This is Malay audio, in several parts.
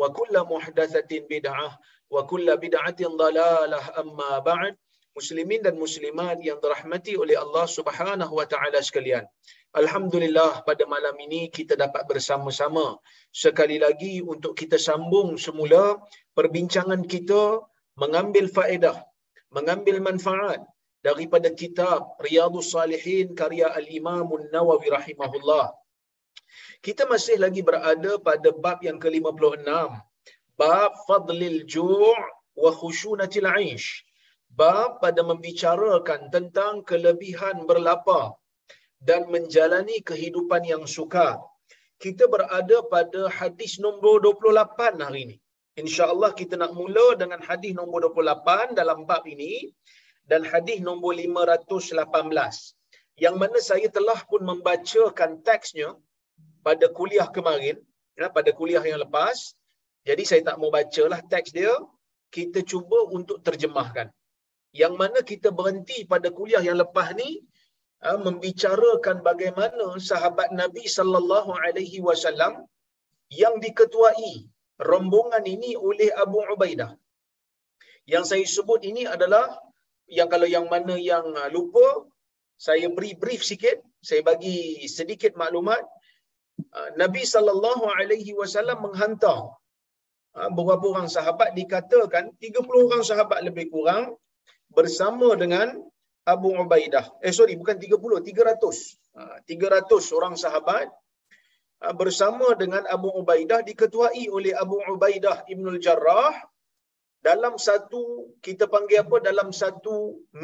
wa kullu muhdatsatin bid'ah wa kullu bid'atin dalalah amma ba'd. Muslimin dan muslimat yang dirahmati oleh Allah Subhanahu wa taala sekalian. Alhamdulillah pada malam ini kita dapat bersama-sama. Sekali lagi untuk kita sambung semula perbincangan kita mengambil faedah mengambil manfaat daripada kitab Riyadhus Salihin karya Al-Imam An-Nawawi rahimahullah. Kita masih lagi berada pada bab yang ke-56. Bab Fadlil Ju' wa Khushunatil 'Aish. Bab pada membicarakan tentang kelebihan berlapar dan menjalani kehidupan yang sukar. Kita berada pada hadis nombor 28 hari ini. InsyaAllah kita nak mula dengan hadis nombor 28 dalam bab ini dan hadis nombor 518 yang mana saya telah pun membacakan teksnya pada kuliah kemarin ya, pada kuliah yang lepas jadi saya tak mau bacalah teks dia kita cuba untuk terjemahkan. Yang mana kita berhenti pada kuliah yang lepas ni uh, membicarakan bagaimana sahabat Nabi sallallahu alaihi wasallam yang diketuai rombongan ini oleh Abu Ubaidah. Yang saya sebut ini adalah yang kalau yang mana yang lupa saya beri brief sikit saya bagi sedikit maklumat Nabi sallallahu alaihi wasallam menghantar beberapa orang sahabat dikatakan 30 orang sahabat lebih kurang bersama dengan Abu Ubaidah. Eh sorry bukan 30, 300. 300 orang sahabat bersama dengan Abu Ubaidah diketuai oleh Abu Ubaidah Ibnul Jarrah dalam satu kita panggil apa dalam satu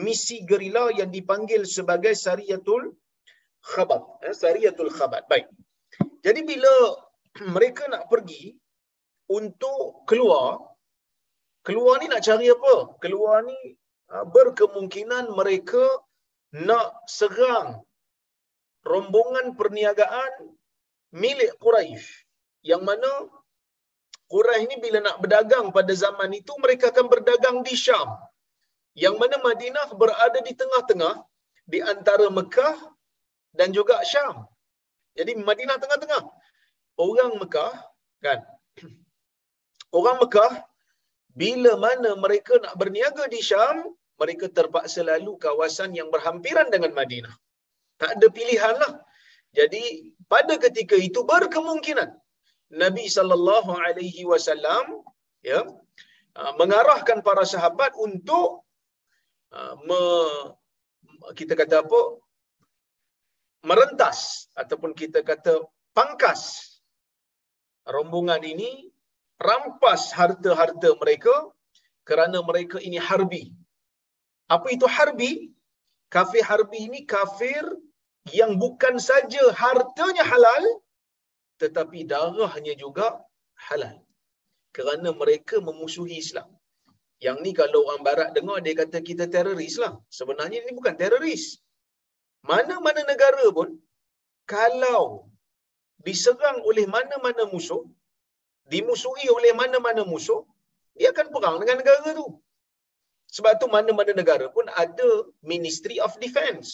misi gerila yang dipanggil sebagai Sariyatul Khabat. Eh, Sariyatul Khabat. Baik. Jadi bila mereka nak pergi untuk keluar, keluar ni nak cari apa? Keluar ni berkemungkinan mereka nak serang rombongan perniagaan milik Quraisy yang mana Quraisy ni bila nak berdagang pada zaman itu mereka akan berdagang di Syam yang mana Madinah berada di tengah-tengah di antara Mekah dan juga Syam. Jadi Madinah tengah-tengah. Orang Mekah kan. Orang Mekah bila mana mereka nak berniaga di Syam, mereka terpaksa lalu kawasan yang berhampiran dengan Madinah. Tak ada pilihan lah. Jadi pada ketika itu berkemungkinan Nabi sallallahu alaihi wasallam ya mengarahkan para sahabat untuk me, kita kata apa merentas ataupun kita kata pangkas rombongan ini rampas harta-harta mereka kerana mereka ini harbi. Apa itu harbi? Kafir harbi ini kafir yang bukan saja hartanya halal tetapi darahnya juga halal. Kerana mereka memusuhi Islam. Yang ni kalau orang barat dengar dia kata kita teroris lah. Sebenarnya ini bukan teroris. Mana-mana negara pun kalau diserang oleh mana-mana musuh, dimusuhi oleh mana-mana musuh, dia akan perang dengan negara tu. Sebab tu mana-mana negara pun ada Ministry of Defence.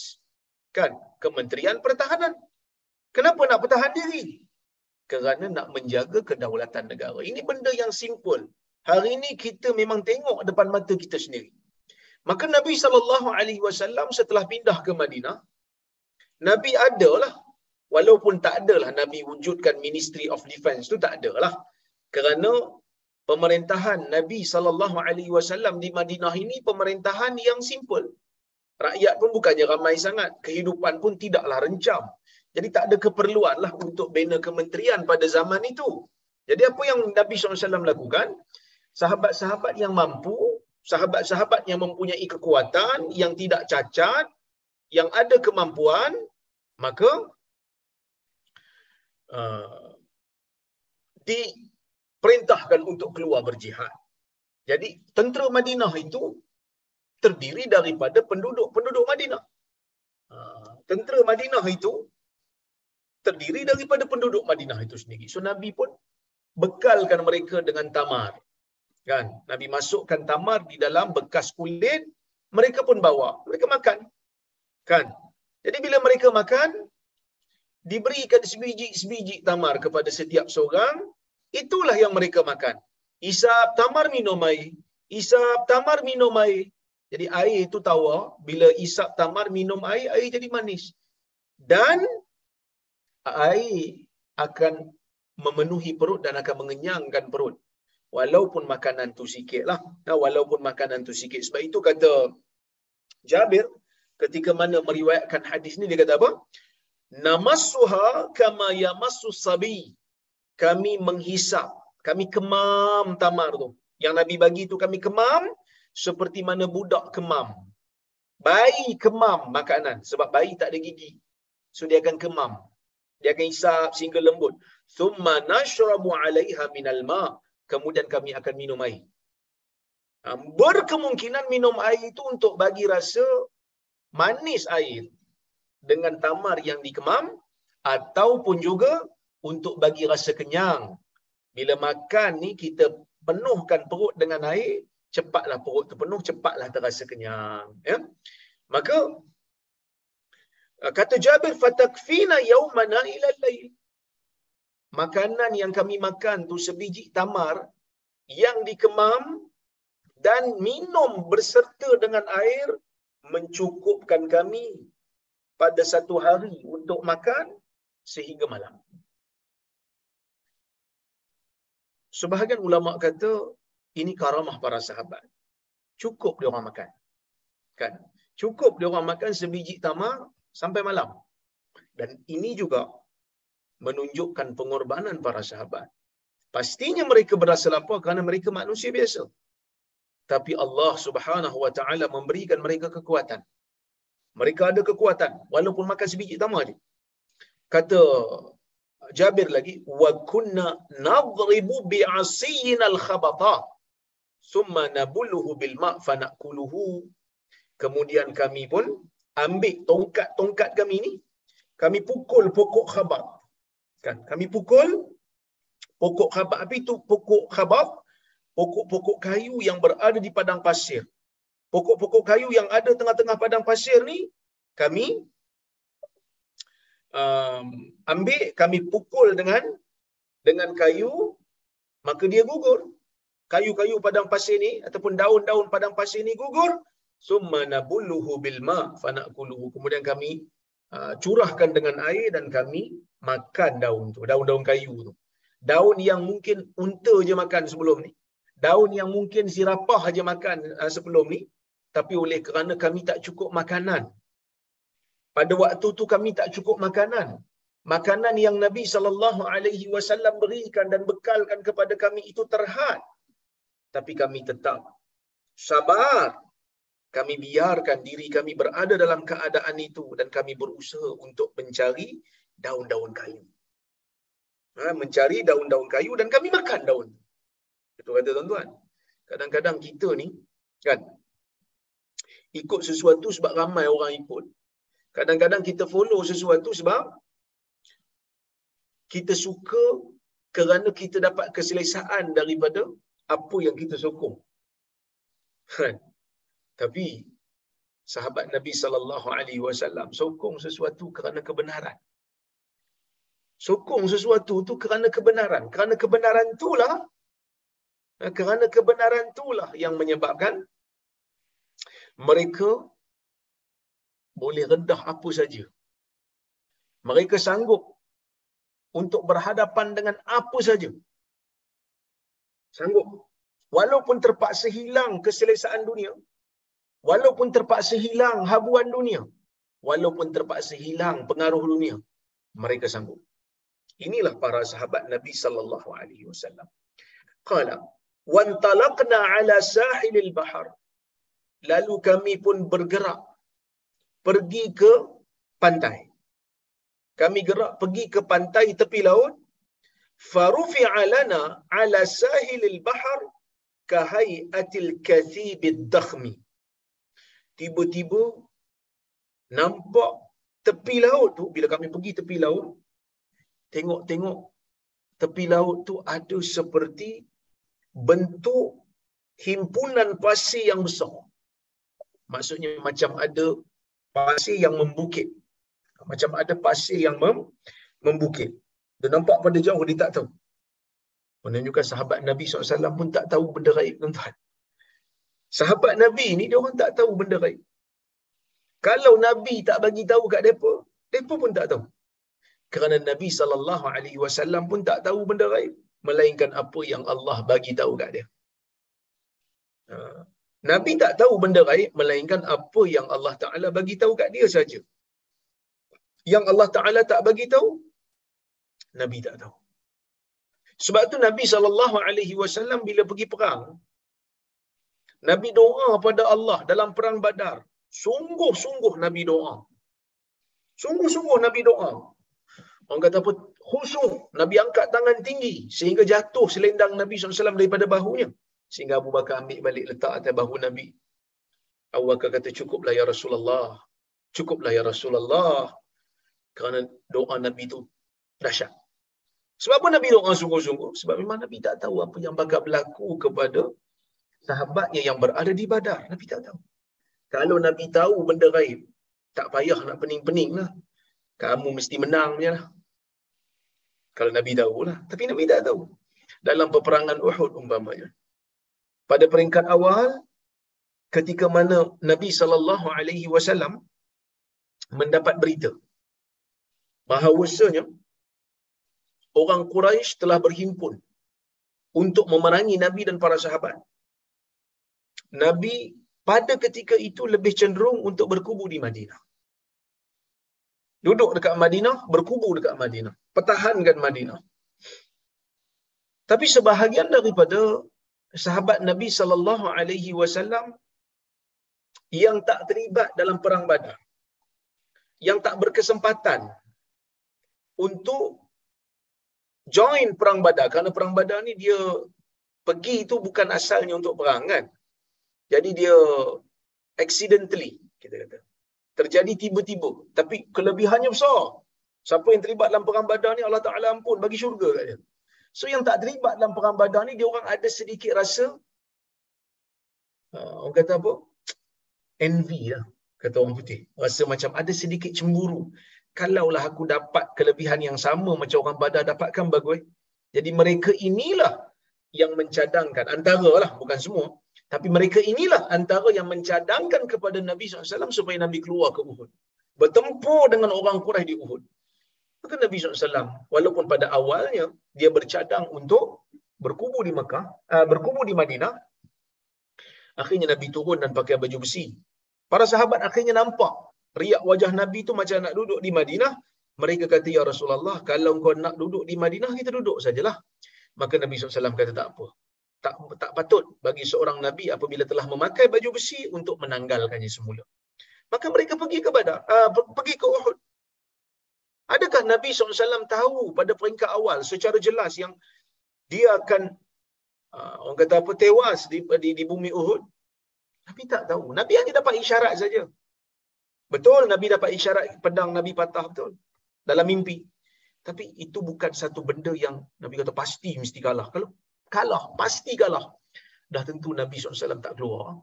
Kan? Kementerian Pertahanan. Kenapa nak pertahan diri? Kerana nak menjaga kedaulatan negara. Ini benda yang simple. Hari ini kita memang tengok depan mata kita sendiri. Maka Nabi SAW setelah pindah ke Madinah, Nabi adalah, walaupun tak adalah Nabi wujudkan Ministry of Defence tu tak adalah. Kerana pemerintahan Nabi sallallahu alaihi wasallam di Madinah ini pemerintahan yang simple. Rakyat pun bukannya ramai sangat, kehidupan pun tidaklah rencam. Jadi tak ada keperluan lah untuk bina kementerian pada zaman itu. Jadi apa yang Nabi SAW lakukan? Sahabat-sahabat yang mampu, sahabat-sahabat yang mempunyai kekuatan, yang tidak cacat, yang ada kemampuan, maka uh, di perintahkan untuk keluar berjihad. Jadi tentera Madinah itu terdiri daripada penduduk-penduduk Madinah. Ha, tentera Madinah itu terdiri daripada penduduk Madinah itu sendiri. So Nabi pun bekalkan mereka dengan tamar. Kan? Nabi masukkan tamar di dalam bekas kulit, mereka pun bawa. Mereka makan. Kan? Jadi bila mereka makan, diberikan sebiji-sebiji tamar kepada setiap seorang, Itulah yang mereka makan. Isap tamar minum air. Isap tamar minum air. Jadi air itu tawar. Bila isap tamar minum air, air jadi manis. Dan air akan memenuhi perut dan akan mengenyangkan perut. Walaupun makanan tu sikit lah. Nah, walaupun makanan tu sikit. Sebab itu kata Jabir ketika mana meriwayatkan hadis ni dia kata apa? Namassuha kama yamassu sabi kami menghisap, kami kemam tamar tu. Yang Nabi bagi tu kami kemam seperti mana budak kemam. Bayi kemam makanan sebab bayi tak ada gigi. So dia akan kemam. Dia akan hisap sehingga lembut. Thumma nashrabu 'alaiha minal ma. Kemudian kami akan minum air. Berkemungkinan minum air itu untuk bagi rasa manis air dengan tamar yang dikemam ataupun juga untuk bagi rasa kenyang. Bila makan ni kita penuhkan perut dengan air, cepatlah perut tu penuh, cepatlah terasa kenyang. Ya? Maka uh, kata Jabir fatakfina yaumana ila lail. Makanan yang kami makan tu sebiji tamar yang dikemam dan minum berserta dengan air mencukupkan kami pada satu hari untuk makan sehingga malam. Sebahagian ulama kata ini karamah para sahabat. Cukup dia orang makan. Kan? Cukup dia orang makan sebiji tamar sampai malam. Dan ini juga menunjukkan pengorbanan para sahabat. Pastinya mereka berasa lapar kerana mereka manusia biasa. Tapi Allah Subhanahu wa taala memberikan mereka kekuatan. Mereka ada kekuatan walaupun makan sebiji tamar je. Kata Jabir lagi wa kunna nadribu bi asiyina al khabata thumma nabuluhu bil ma fa kemudian kami pun ambil tongkat-tongkat kami ni kami pukul pokok khabat. Kan? Kami pukul pokok khabat. Apa itu pokok khabat pokok-pokok kayu yang berada di padang pasir. Pokok-pokok kayu yang ada tengah-tengah padang pasir ni kami um, ambil kami pukul dengan dengan kayu maka dia gugur. Kayu-kayu padang pasir ni ataupun daun-daun padang pasir ni gugur. Summa nabulluhu bil ma fa naquluhu kemudian kami uh, curahkan dengan air dan kami makan daun tu daun-daun kayu tu. Daun yang mungkin unta je makan sebelum ni daun yang mungkin sirapah aja makan uh, sebelum ni tapi oleh kerana kami tak cukup makanan pada waktu tu kami tak cukup makanan. Makanan yang Nabi sallallahu alaihi wasallam berikan dan bekalkan kepada kami itu terhad. Tapi kami tetap sabar. Kami biarkan diri kami berada dalam keadaan itu dan kami berusaha untuk mencari daun-daun kayu. Ha, mencari daun-daun kayu dan kami makan daun. Itu kata tuan-tuan. Kadang-kadang kita ni kan ikut sesuatu sebab ramai orang ikut Kadang-kadang kita follow sesuatu sebab kita suka kerana kita dapat keselesaan daripada apa yang kita sokong. Kan? Tapi sahabat Nabi sallallahu alaihi wasallam sokong sesuatu kerana kebenaran. Sokong sesuatu tu kerana kebenaran. Kerana kebenaran itulah kerana kebenaran itulah yang menyebabkan mereka boleh rendah apa saja. Mereka sanggup untuk berhadapan dengan apa saja. Sanggup. Walaupun terpaksa hilang keselesaan dunia, walaupun terpaksa hilang habuan dunia, walaupun terpaksa hilang pengaruh dunia, mereka sanggup. Inilah para sahabat Nabi sallallahu alaihi wasallam. Qala, "Wantalaqna ala sahilil bahar." Lalu kami pun bergerak pergi ke pantai. Kami gerak pergi ke pantai tepi laut. Farufi'a lana ala sahilil bahar kahai'atil kathibid dakhmi. Tiba-tiba nampak tepi laut tu, bila kami pergi tepi laut, tengok-tengok tepi laut tu ada seperti bentuk himpunan pasir yang besar. Maksudnya macam ada pasir yang membukit. Macam ada pasir yang mem- membukit. Dia nampak pada jauh, dia tak tahu. Menunjukkan sahabat Nabi SAW pun tak tahu benda raib, tuan-tuan. Sahabat Nabi ni, dia orang tak tahu benda raib. Kalau Nabi tak bagi tahu kat mereka, mereka pun tak tahu. Kerana Nabi SAW pun tak tahu benda raib. Melainkan apa yang Allah bagi tahu kat dia. Ha. Nabi tak tahu benda raib melainkan apa yang Allah Taala bagi tahu kat dia saja. Yang Allah Taala tak bagi tahu Nabi tak tahu. Sebab tu Nabi sallallahu alaihi wasallam bila pergi perang Nabi doa pada Allah dalam perang Badar. Sungguh-sungguh Nabi doa. Sungguh-sungguh Nabi doa. Orang kata apa? Khusyuk. Nabi angkat tangan tinggi sehingga jatuh selendang Nabi SAW daripada bahunya. Sehingga Abu Bakar ambil balik letak atas bahu Nabi. Abu Bakar kata cukuplah ya Rasulullah. Cukuplah ya Rasulullah. Kerana doa Nabi itu dahsyat. Sebab apa Nabi doa sungguh-sungguh? Sebab memang Nabi tak tahu apa yang bakal berlaku kepada sahabatnya yang berada di badar. Nabi tak tahu. Kalau Nabi tahu benda gaib, tak payah nak pening-pening lah. Kamu mesti menang je lah. Kalau Nabi tahu lah. Tapi Nabi tak tahu. Dalam peperangan Uhud umpamanya pada peringkat awal ketika mana Nabi sallallahu alaihi wasallam mendapat berita bahawasanya orang Quraisy telah berhimpun untuk memerangi Nabi dan para sahabat. Nabi pada ketika itu lebih cenderung untuk berkubu di Madinah. Duduk dekat Madinah, berkubu dekat Madinah. Pertahankan Madinah. Tapi sebahagian daripada sahabat Nabi sallallahu alaihi wasallam yang tak terlibat dalam perang Badar yang tak berkesempatan untuk join perang Badar kerana perang Badar ni dia pergi itu bukan asalnya untuk perang kan jadi dia accidentally kita kata terjadi tiba-tiba tapi kelebihannya besar siapa yang terlibat dalam perang Badar ni Allah Taala ampun bagi syurga kat dia So yang tak terlibat dalam perang badar ni, dia orang ada sedikit rasa, uh, orang kata apa? Envy lah, kata orang putih. Rasa macam ada sedikit cemburu. Kalaulah aku dapat kelebihan yang sama macam orang badar dapatkan bagus. Jadi mereka inilah yang mencadangkan, antara lah, bukan semua. Tapi mereka inilah antara yang mencadangkan kepada Nabi SAW supaya Nabi keluar ke Uhud. Bertempur dengan orang Quraisy di Uhud. Maka Nabi SAW, walaupun pada awalnya dia bercadang untuk berkubu di Mekah, uh, berkubu di Madinah, akhirnya Nabi turun dan pakai baju besi. Para sahabat akhirnya nampak riak wajah Nabi tu macam nak duduk di Madinah. Mereka kata, Ya Rasulullah, kalau kau nak duduk di Madinah, kita duduk sajalah. Maka Nabi SAW kata, tak apa. Tak, tak patut bagi seorang Nabi apabila telah memakai baju besi untuk menanggalkannya semula. Maka mereka pergi ke Badar, uh, pergi ke Uhud. Adakah Nabi SAW tahu pada peringkat awal secara jelas yang dia akan uh, orang kata apa tewas di, di, di bumi Uhud? Nabi tak tahu. Nabi hanya dapat isyarat saja. Betul Nabi dapat isyarat pedang Nabi patah betul dalam mimpi. Tapi itu bukan satu benda yang Nabi kata pasti mesti kalah. Kalau kalah, pasti kalah. Dah tentu Nabi SAW tak keluar.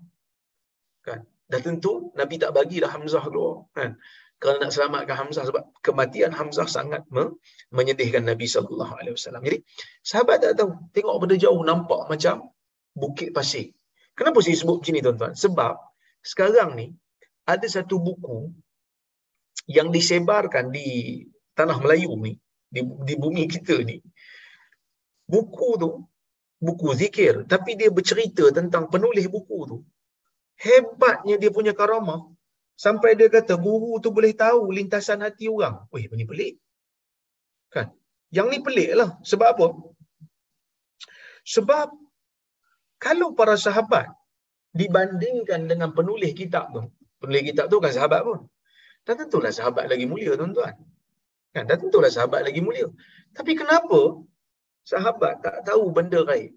Kan? Dah tentu Nabi tak bagi dah Hamzah keluar. Kan? Kerana nak selamatkan Hamzah sebab kematian Hamzah sangat me- menyedihkan Nabi wasallam. Jadi sahabat tak tahu, tengok pada jauh nampak macam bukit pasir. Kenapa saya sebut macam ni tuan-tuan? Sebab sekarang ni ada satu buku yang disebarkan di tanah Melayu ni, di, di bumi kita ni. Buku tu buku zikir tapi dia bercerita tentang penulis buku tu. Hebatnya dia punya karamah sampai dia kata guru tu boleh tahu lintasan hati orang. Weh, ini pelik. Kan? Yang ni pelik lah. Sebab apa? Sebab kalau para sahabat dibandingkan dengan penulis kitab tu, penulis kitab tu kan sahabat pun. Dan tentulah sahabat lagi mulia tuan-tuan. Kan? Dan tentulah sahabat lagi mulia. Tapi kenapa sahabat tak tahu benda gaib?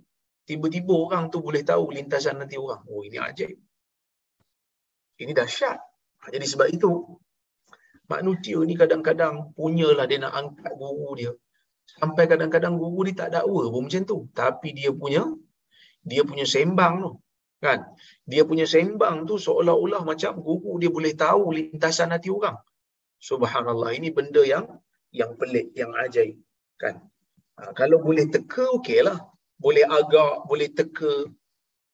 Tiba-tiba orang tu boleh tahu lintasan nanti orang. Oh ini ajaib. Ini dahsyat. Ha, jadi sebab itu, manusia ni kadang-kadang punyalah dia nak angkat guru dia. Sampai kadang-kadang guru dia tak dakwa pun macam tu. Tapi dia punya, dia punya sembang tu. Kan? Dia punya sembang tu seolah-olah macam guru dia boleh tahu lintasan hati orang. Subhanallah, ini benda yang yang pelik, yang ajaib. Kan? Ha, kalau boleh teka, okeylah. Boleh agak, boleh teka,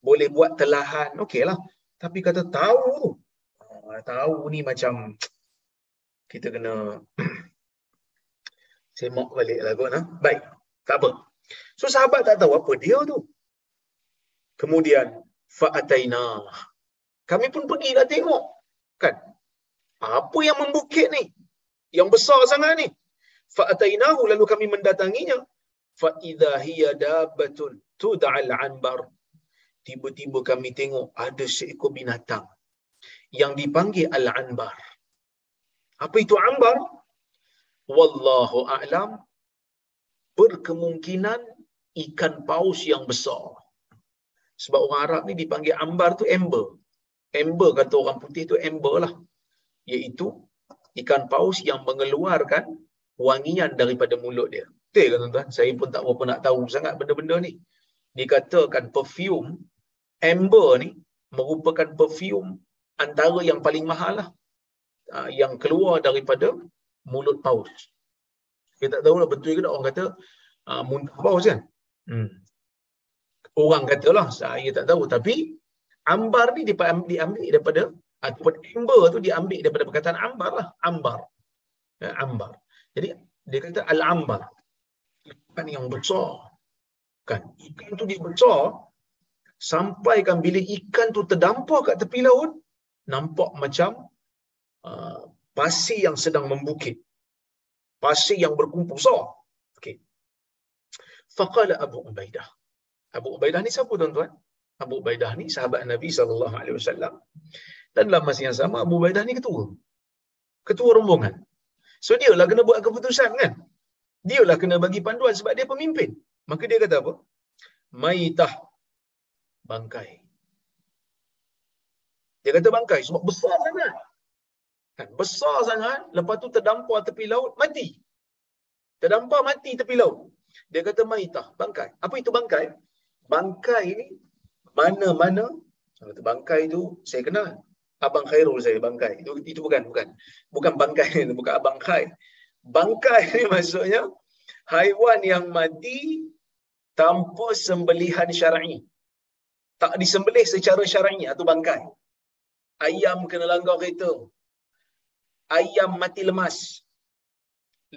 boleh buat telahan, okeylah. Tapi kata tahu tu, ha, tahu ni macam kita kena semak balik lah kot. Ha? Baik, tak apa. So sahabat tak tahu apa dia tu. Kemudian, fa'ataina. Kami pun pergi dah tengok. Kan? Apa yang membukit ni? Yang besar sangat ni. Fa'atainahu lalu kami mendatanginya. Fa'idha hiya dabatun tuda'al anbar. Tiba-tiba kami tengok ada seekor binatang yang dipanggil al-anbar. Apa itu anbar? Wallahu a'lam. Berkemungkinan ikan paus yang besar. Sebab orang Arab ni dipanggil ambar tu amber. Amber kata orang putih tu amber lah. Iaitu ikan paus yang mengeluarkan wangian daripada mulut dia. Betul kan tuan-tuan? Saya pun tak berapa nak tahu sangat benda-benda ni. Dikatakan perfume amber ni merupakan perfume antara yang paling mahal lah. Ah, yang keluar daripada mulut paus. Kita tak tahu lah betul ke tak orang kata uh, muntah paus kan? Hmm. Orang katalah, saya tak tahu. Tapi ambar ni diambil daripada ataupun amber tu diambil daripada perkataan ambar lah. Ambar. Ya, ambar. Jadi dia kata al-ambar. Ikan yang besar. Kan? Ikan tu dia besar sampaikan bila ikan tu terdampar kat tepi laut nampak macam uh, pasir yang sedang membukit. Pasir yang berkumpul besar. Okey. Faqala Abu Ubaidah. Abu Ubaidah ni siapa tuan-tuan? Abu Ubaidah ni sahabat Nabi sallallahu alaihi wasallam. Dan dalam masa yang sama Abu Ubaidah ni ketua. Ketua rombongan. So dia lah kena buat keputusan kan? Dia lah kena bagi panduan sebab dia pemimpin. Maka dia kata apa? Maitah bangkai. Dia kata bangkai sebab besar sangat. Kan? Besar sangat, lepas tu terdampar tepi laut, mati. Terdampar mati tepi laut. Dia kata maitah, bangkai. Apa itu bangkai? Bangkai ni mana-mana bangkai tu saya kenal. Abang Khairul saya bangkai. Itu itu bukan bukan. Bukan bangkai bukan abang Khair. Bangkai ni maksudnya haiwan yang mati tanpa sembelihan syar'i. Tak disembelih secara syar'i atau bangkai. Ayam kena langgar kereta. Ayam mati lemas.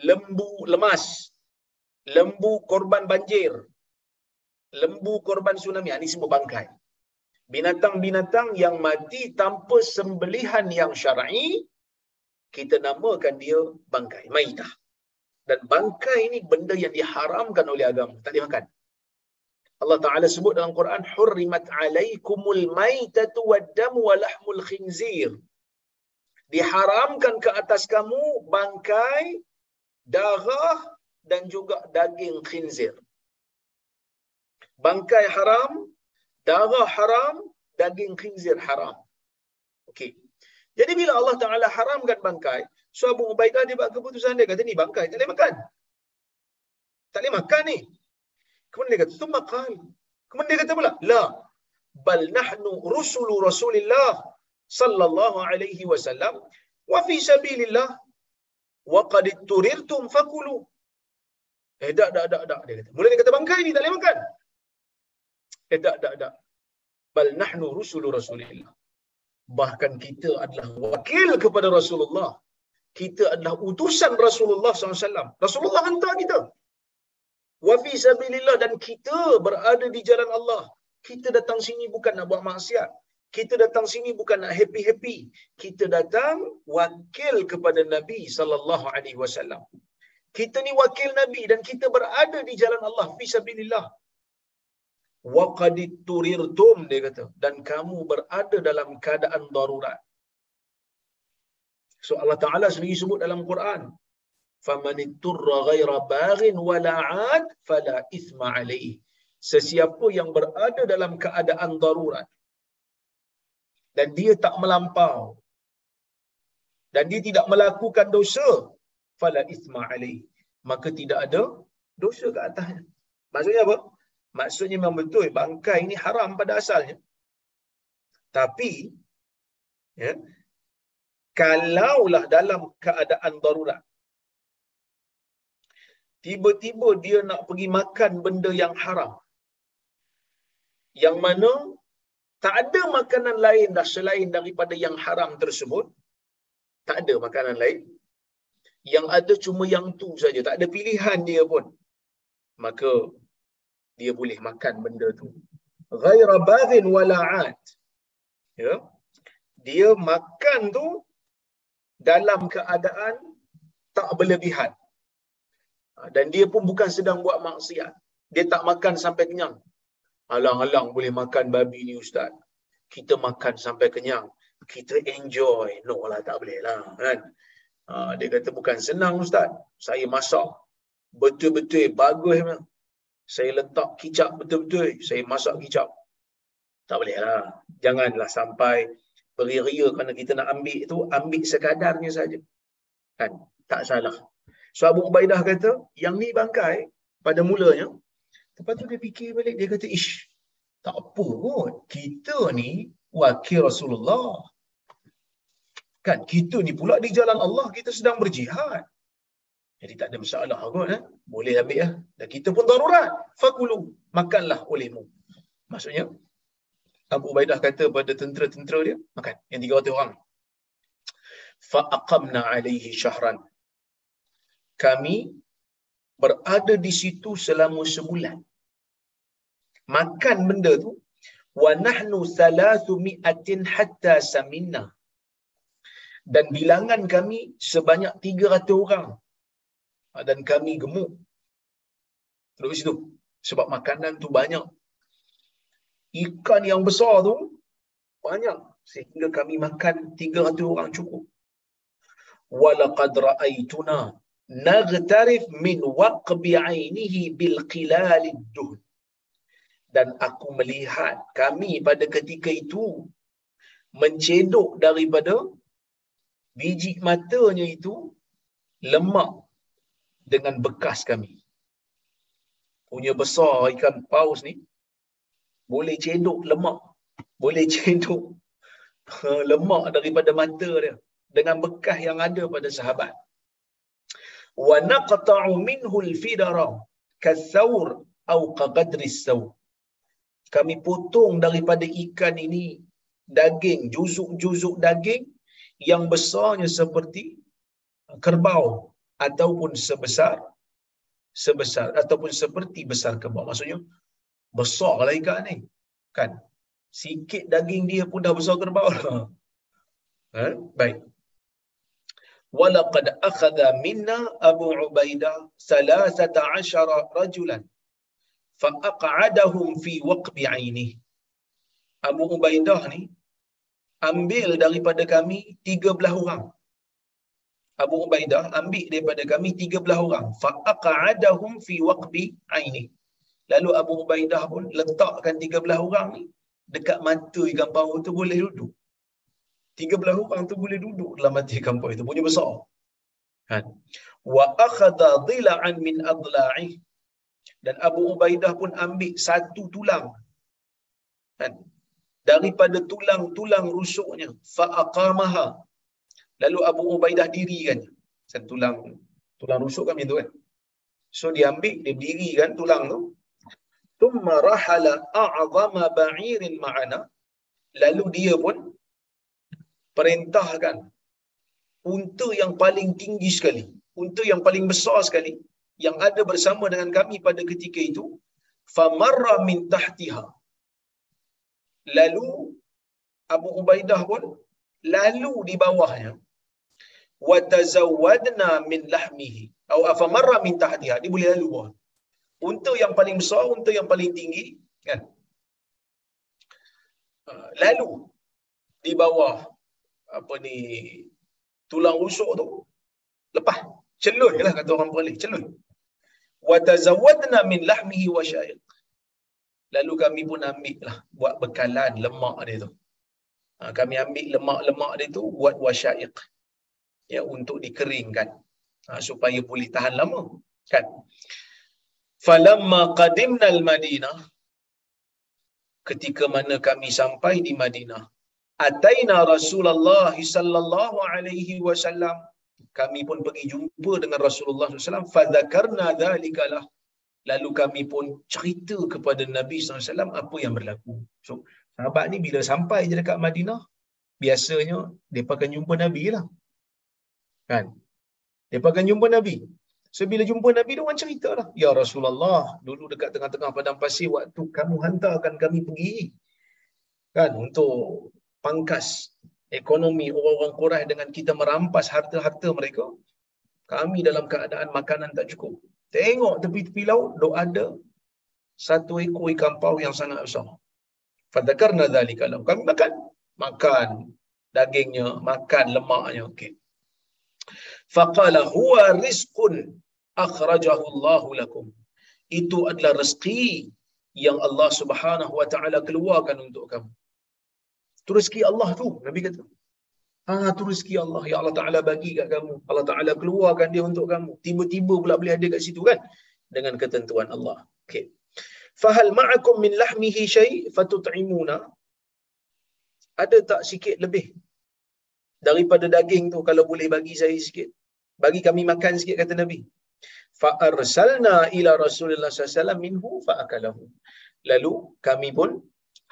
Lembu lemas. Lembu korban banjir. Lembu korban tsunami. Ini semua bangkai. Binatang-binatang yang mati tanpa sembelihan yang syar'i, kita namakan dia bangkai. Maidah. Dan bangkai ini benda yang diharamkan oleh agama. Tak dimakan. Allah Ta'ala sebut dalam Quran, Hurrimat alaikumul maitatu waddamu wa lahmul khinzir. Diharamkan ke atas kamu bangkai, darah dan juga daging khinzir. Bangkai haram, darah haram, daging khinzir haram. Okey. Jadi bila Allah Ta'ala haramkan bangkai, so Abu Ubaidah dia buat keputusan dia, kata ni bangkai, tak boleh makan. Tak boleh makan ni. Kemudian dia kata, Tumma qal. Kemudian dia kata pula, La, bal nahnu rusulu rasulillah sallallahu alaihi wasallam wa fi sabilillah wa qad turirtum fakulu eh tak tak tak tak dia kata mula dia kata bangkai ni tak boleh makan eh tak tak tak bal nahnu rusulu rasulillah bahkan kita adalah wakil kepada Rasulullah kita adalah utusan Rasulullah SAW. Rasulullah hantar kita. Wa fi sabilillah dan kita berada di jalan Allah. Kita datang sini bukan nak buat maksiat. Kita datang sini bukan nak happy-happy. Kita datang wakil kepada Nabi sallallahu alaihi wasallam. Kita ni wakil Nabi dan kita berada di jalan Allah fi sabilillah. Wa qad turirtum dia kata dan kamu berada dalam keadaan darurat. So Allah Taala sendiri sebut dalam Quran, "Faman itturra ghaira baghin wala 'ad fala ithma alayhi." Sesiapa yang berada dalam keadaan darurat dan dia tak melampau dan dia tidak melakukan dosa, fala ithma alayhi. Maka tidak ada dosa ke atasnya. Maksudnya apa? Maksudnya memang betul bangkai ini haram pada asalnya. Tapi ya, kalaulah dalam keadaan darurat tiba-tiba dia nak pergi makan benda yang haram yang mana tak ada makanan lain dah selain daripada yang haram tersebut tak ada makanan lain yang ada cuma yang tu saja tak ada pilihan dia pun maka dia boleh makan benda tu ghaira baghin wala'at ya dia makan tu dalam keadaan tak berlebihan. Ha, dan dia pun bukan sedang buat maksiat. Dia tak makan sampai kenyang. Alang-alang boleh makan babi ni ustaz. Kita makan sampai kenyang. Kita enjoy. No lah, tak boleh lah. Kan? Ha, dia kata bukan senang ustaz. Saya masak. Betul-betul bagus. Man. Saya letak kicap betul-betul. Saya masak kicap. Tak boleh lah. Janganlah sampai beria-ria kerana kita nak ambil tu ambil sekadarnya saja. Kan? Tak salah. So Abu Ubaidah kata yang ni bangkai pada mulanya lepas tu dia fikir balik dia kata ish tak apa kot. Kita ni wakil Rasulullah. Kan? Kita ni pula di jalan Allah kita sedang berjihad jadi tak ada masalah kot eh? boleh ambil ya dan kita pun darurat fakulu makanlah olehmu maksudnya Abu Ubaidah kata pada tentera-tentera dia, makan. Yang 300 orang. Fa'aqamna alaihi syahran. Kami berada di situ selama sebulan. Makan benda tu. Wa nahnu thalathu mi'atin hatta saminna. Dan bilangan kami sebanyak 300 orang. Dan kami gemuk. Terus situ. Sebab makanan tu banyak ikan yang besar tu banyak sehingga kami makan 300 orang cukup walaqad ra'aituna naghtarif min waqbi 'ainihi bil qilal duhn dan aku melihat kami pada ketika itu mencedok daripada biji matanya itu lemak dengan bekas kami. Punya besar ikan paus ni boleh cedok lemak. Boleh cedok lemak daripada mata dia dengan bekas yang ada pada sahabat. Wa naqta'u minhu al-fidara kathawr au qadri saw kami potong daripada ikan ini daging juzuk-juzuk daging yang besarnya seperti kerbau ataupun sebesar sebesar ataupun seperti besar kerbau maksudnya besar lah ikan ni. Kan? Sikit daging dia pun dah besar kerbau. Ha? Baik. Walaqad akhadha minna Abu Ubaidah salasata asyara rajulan fa'aq'adahum fi waqbi ainih. Abu Ubaidah ni ambil daripada kami 13 orang. Abu Ubaidah ambil daripada kami 13 orang. Fa'aq'adahum fi waqbi ainih. Lalu Abu Ubaidah pun letakkan 13 orang ni dekat mata ikan paus tu boleh duduk. 13 orang tu boleh duduk dalam mata ikan paus itu. Punya besar. Kan? Wa akhadha dhila'an min adla'i. Dan Abu Ubaidah pun ambil satu tulang. Kan? daripada tulang-tulang rusuknya fa aqamaha lalu Abu Ubaidah dirikan kan. Tulang tulang rusuk kan itu kan. So dia ambil dia dirikan tulang tu. Thumma rahala a'zama ba'irin ma'ana. Lalu dia pun perintahkan unta yang paling tinggi sekali unta yang paling besar sekali yang ada bersama dengan kami pada ketika itu famarra min tahtiha. Lalu Abu Ubaidah pun lalu di bawahnya wa tazawwadna min lahmihi atau afamarra min tahtiha. Dia boleh lalu bawah unta yang paling besar unta yang paling tinggi kan? Ah, lalu. Di bawah apa ni tulang rusuk tu lepas. Celun lah kata orang Perlis celun. wa tazawwadna min lahmihi wa syaiq lalu kami pun ambil lah buat bekalan lemak dia tu. Ha, kami ambil lemak-lemak dia tu buat wasyaiq ya untuk dikeringkan ha, supaya boleh tahan lama kan falamma qadimna al-madinah ketika mana kami sampai di Madinah ataina Rasulullah sallallahu alaihi wasallam kami pun pergi jumpa dengan Rasulullah SAW. Fadhakarna dhalikalah. Lalu kami pun cerita kepada Nabi SAW apa yang berlaku. So, sahabat ni bila sampai je dekat Madinah, biasanya dia akan jumpa Nabi lah. Kan? Dia akan jumpa Nabi. So, bila jumpa Nabi, dia cerita lah. Ya Rasulullah, dulu dekat tengah-tengah padang pasir, waktu kamu hantarkan kami pergi. Kan? Untuk pangkas ekonomi orang-orang Quraisy dengan kita merampas harta-harta mereka, kami dalam keadaan makanan tak cukup. Tengok tepi-tepi laut, dok ada satu ekor ikan paus yang sangat besar. Fadakarna dzalika lahu. Kami makan, makan dagingnya, makan lemaknya. Okey. Faqala huwa rizqun akhrajahu Allah lakum. Itu adalah rezeki yang Allah Subhanahu wa taala keluarkan untuk kamu. Tu rezeki Allah tu, Nabi kata. Ah, tu rezeki Allah. Ya Allah Ta'ala bagi kat kamu. Allah Ta'ala keluarkan dia untuk kamu. Tiba-tiba pula boleh ada kat situ kan? Dengan ketentuan Allah. Okay. Fahal ma'akum min lahmihi syai' fatut'imuna. Ada tak sikit lebih daripada daging tu kalau boleh bagi saya sikit? Bagi kami makan sikit kata Nabi. Fa'arsalna ila Rasulullah SAW minhu fa'akalahu. Lalu kami pun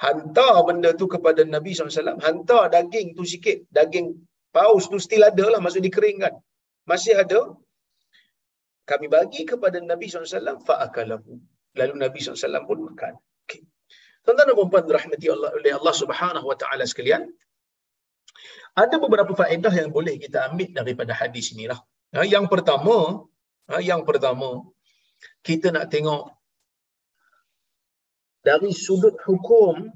hantar benda tu kepada Nabi SAW, hantar daging tu sikit, daging paus tu still ada lah, maksud dikeringkan. Masih ada, kami bagi kepada Nabi SAW, fa'akalahu. Lalu Nabi SAW pun makan. Okay. Tuan-tuan dan puan rahmati Allah oleh Allah Subhanahu wa taala sekalian. Ada beberapa faedah yang boleh kita ambil daripada hadis inilah. Ha, yang pertama, ha, yang pertama kita nak tengok dari sudut hukum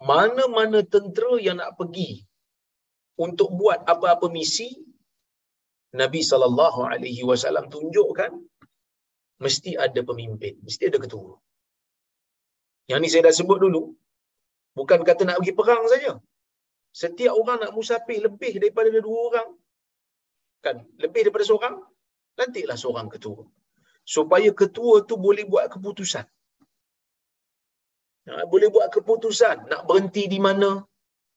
mana-mana tentera yang nak pergi untuk buat apa-apa misi Nabi sallallahu alaihi wasallam tunjukkan mesti ada pemimpin, mesti ada ketua. Yang ni saya dah sebut dulu. Bukan kata nak pergi perang saja. Setiap orang nak musafir lebih daripada dua orang. Kan? Lebih daripada seorang, nantilah seorang ketua. Supaya ketua tu boleh buat keputusan. Ha, boleh buat keputusan nak berhenti di mana,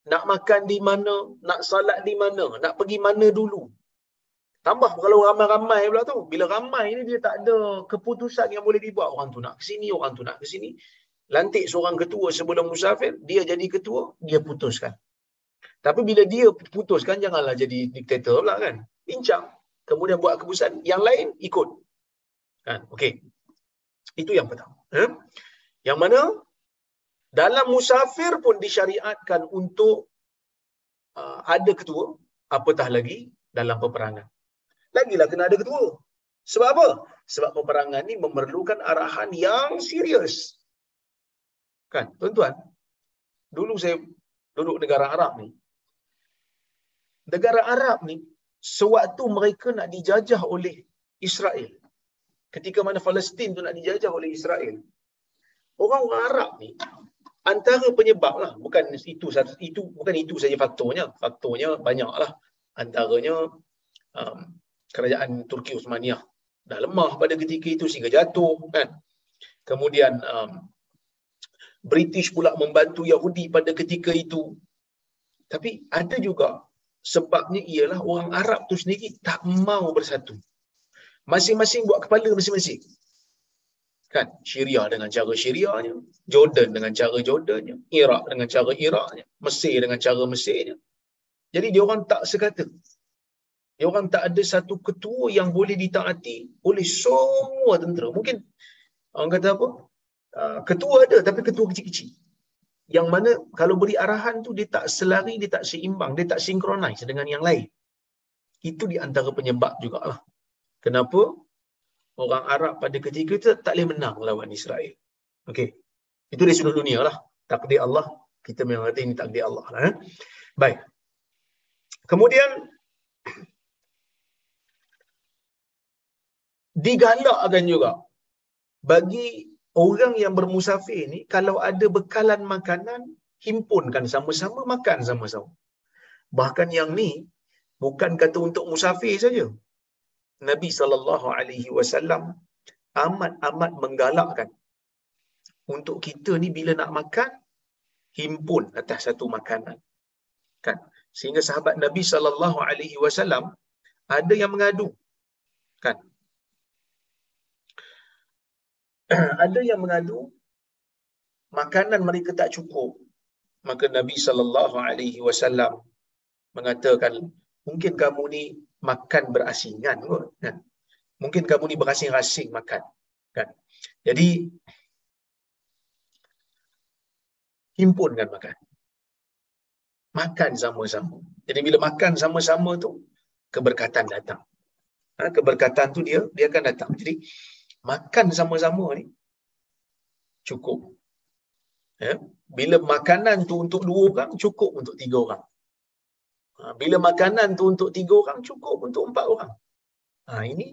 nak makan di mana, nak salat di mana, nak pergi mana dulu. Tambah kalau ramai-ramai pula tu. Bila ramai ni dia tak ada keputusan yang boleh dibuat. Orang tu nak ke sini, orang tu nak ke sini. Lantik seorang ketua sebelum musafir, dia jadi ketua, dia putuskan. Tapi bila dia putuskan, janganlah jadi diktator pula kan. Bincang. Kemudian buat keputusan, yang lain ikut. Kan? Okey. Itu yang pertama. Eh? Yang mana dalam musafir pun disyariatkan untuk uh, ada ketua, apatah lagi dalam peperangan. Lagilah kena ada ketua. Sebab apa? Sebab peperangan ni memerlukan arahan yang serius. Kan, tuan-tuan? Dulu saya duduk negara Arab ni. Negara Arab ni, sewaktu mereka nak dijajah oleh Israel. Ketika mana Palestin tu nak dijajah oleh Israel. Orang-orang Arab ni, antara penyebab lah bukan itu itu bukan itu saja faktornya faktornya banyaklah antaranya um, kerajaan Turki Uthmaniyah dah lemah pada ketika itu sehingga jatuh kan kemudian um, British pula membantu Yahudi pada ketika itu. Tapi ada juga sebabnya ialah orang Arab tu sendiri tak mau bersatu. Masing-masing buat kepala masing-masing. Kan? Syria dengan cara Syrianya, Jordan dengan cara Jordannya, Iraq dengan cara Iraqnya, Mesir dengan cara Mesirnya. Jadi dia orang tak sekata. Dia orang tak ada satu ketua yang boleh ditaati oleh semua tentera. Mungkin orang kata apa? Ah, ketua ada tapi ketua kecil-kecil. Yang mana kalau beri arahan tu dia tak selari, dia tak seimbang, dia tak synchronize dengan yang lain. Itu di antara penyebab jugalah. Kenapa orang Arab pada ketika itu tak boleh menang lawan Israel. Okey. Itu dari sudut dunia lah. Takdir Allah. Kita memang kata ini takdir Allah lah. Eh? Baik. Kemudian digalakkan juga bagi orang yang bermusafir ni kalau ada bekalan makanan himpunkan sama-sama makan sama-sama. Bahkan yang ni bukan kata untuk musafir saja. Nabi sallallahu alaihi wasallam amat-amat menggalakkan untuk kita ni bila nak makan himpun atas satu makanan. Kan? Sehingga sahabat Nabi sallallahu alaihi wasallam ada yang mengadu. Kan? ada yang mengadu makanan mereka tak cukup. Maka Nabi sallallahu alaihi wasallam mengatakan mungkin kamu ni makan berasingan kot kan. Mungkin kamu ni berasing-asing makan kan. Jadi himpunkan makan. Makan sama-sama. Jadi bila makan sama-sama tu keberkatan datang. Ha, keberkatan tu dia dia akan datang. Jadi makan sama-sama ni cukup. Ya. Bila makanan tu untuk dua orang, cukup untuk tiga orang. Ha, bila makanan tu untuk tiga orang, cukup untuk empat orang. Ha, ini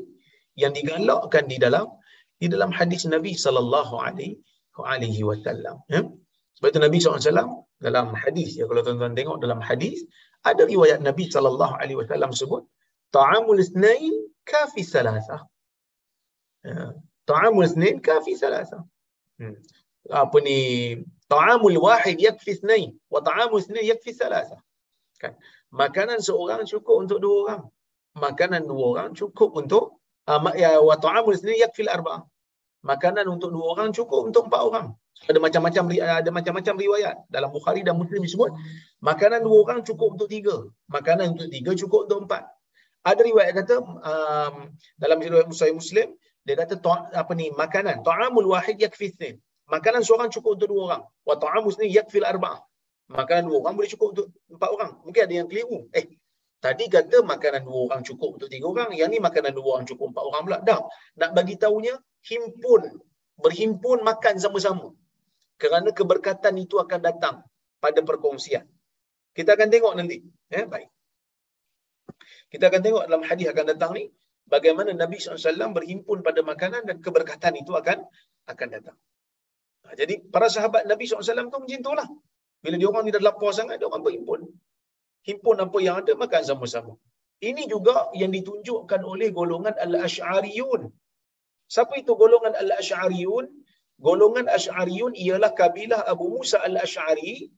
yang digalakkan di dalam di dalam hadis Nabi sallallahu alaihi wasallam. Ya. Sebab itu Nabi SAW dalam hadis, ya, kalau tuan-tuan tengok dalam hadis, ada riwayat Nabi sallallahu alaihi wasallam sebut, ta'amul isnain kafi salasah. Ta'amul isnain kafi salasah. Hmm. Apa ni? Ta'amul wahid yakfi isnain wa ta'amul isnain yakfi salasah. Kan? makanan seorang cukup untuk dua orang. Makanan dua orang cukup untuk uh, ya wa ta'amul sendiri yakfil arba. Makanan untuk dua orang cukup untuk empat orang. Ada macam-macam ada macam-macam riwayat dalam Bukhari dan Muslim disebut makanan dua orang cukup untuk tiga. Makanan untuk tiga cukup untuk empat. Ada riwayat kata um, dalam riwayat Muslim Muslim dia kata apa ni makanan ta'amul wahid yakfi Makanan seorang cukup untuk dua orang. Wa ta'amul sendiri yakfil arba'ah makanan dua orang boleh cukup untuk empat orang. Mungkin ada yang keliru. Eh, tadi kata makanan dua orang cukup untuk tiga orang. Yang ni makanan dua orang cukup empat orang pula. Dah, nak bagi tahunya, himpun. Berhimpun makan sama-sama. Kerana keberkatan itu akan datang pada perkongsian. Kita akan tengok nanti. Eh, baik. Kita akan tengok dalam hadis akan datang ni, bagaimana Nabi SAW berhimpun pada makanan dan keberkatan itu akan akan datang. Jadi para sahabat Nabi SAW tu macam itulah. Bila dia orang tidak lapar sangat, dia orang berhimpun. Himpun apa yang ada, makan sama-sama. Ini juga yang ditunjukkan oleh golongan Al-Ash'ariyun. Siapa itu golongan Al-Ash'ariyun? Golongan Ash'ariyun ialah kabilah Abu Musa Al-Ash'ari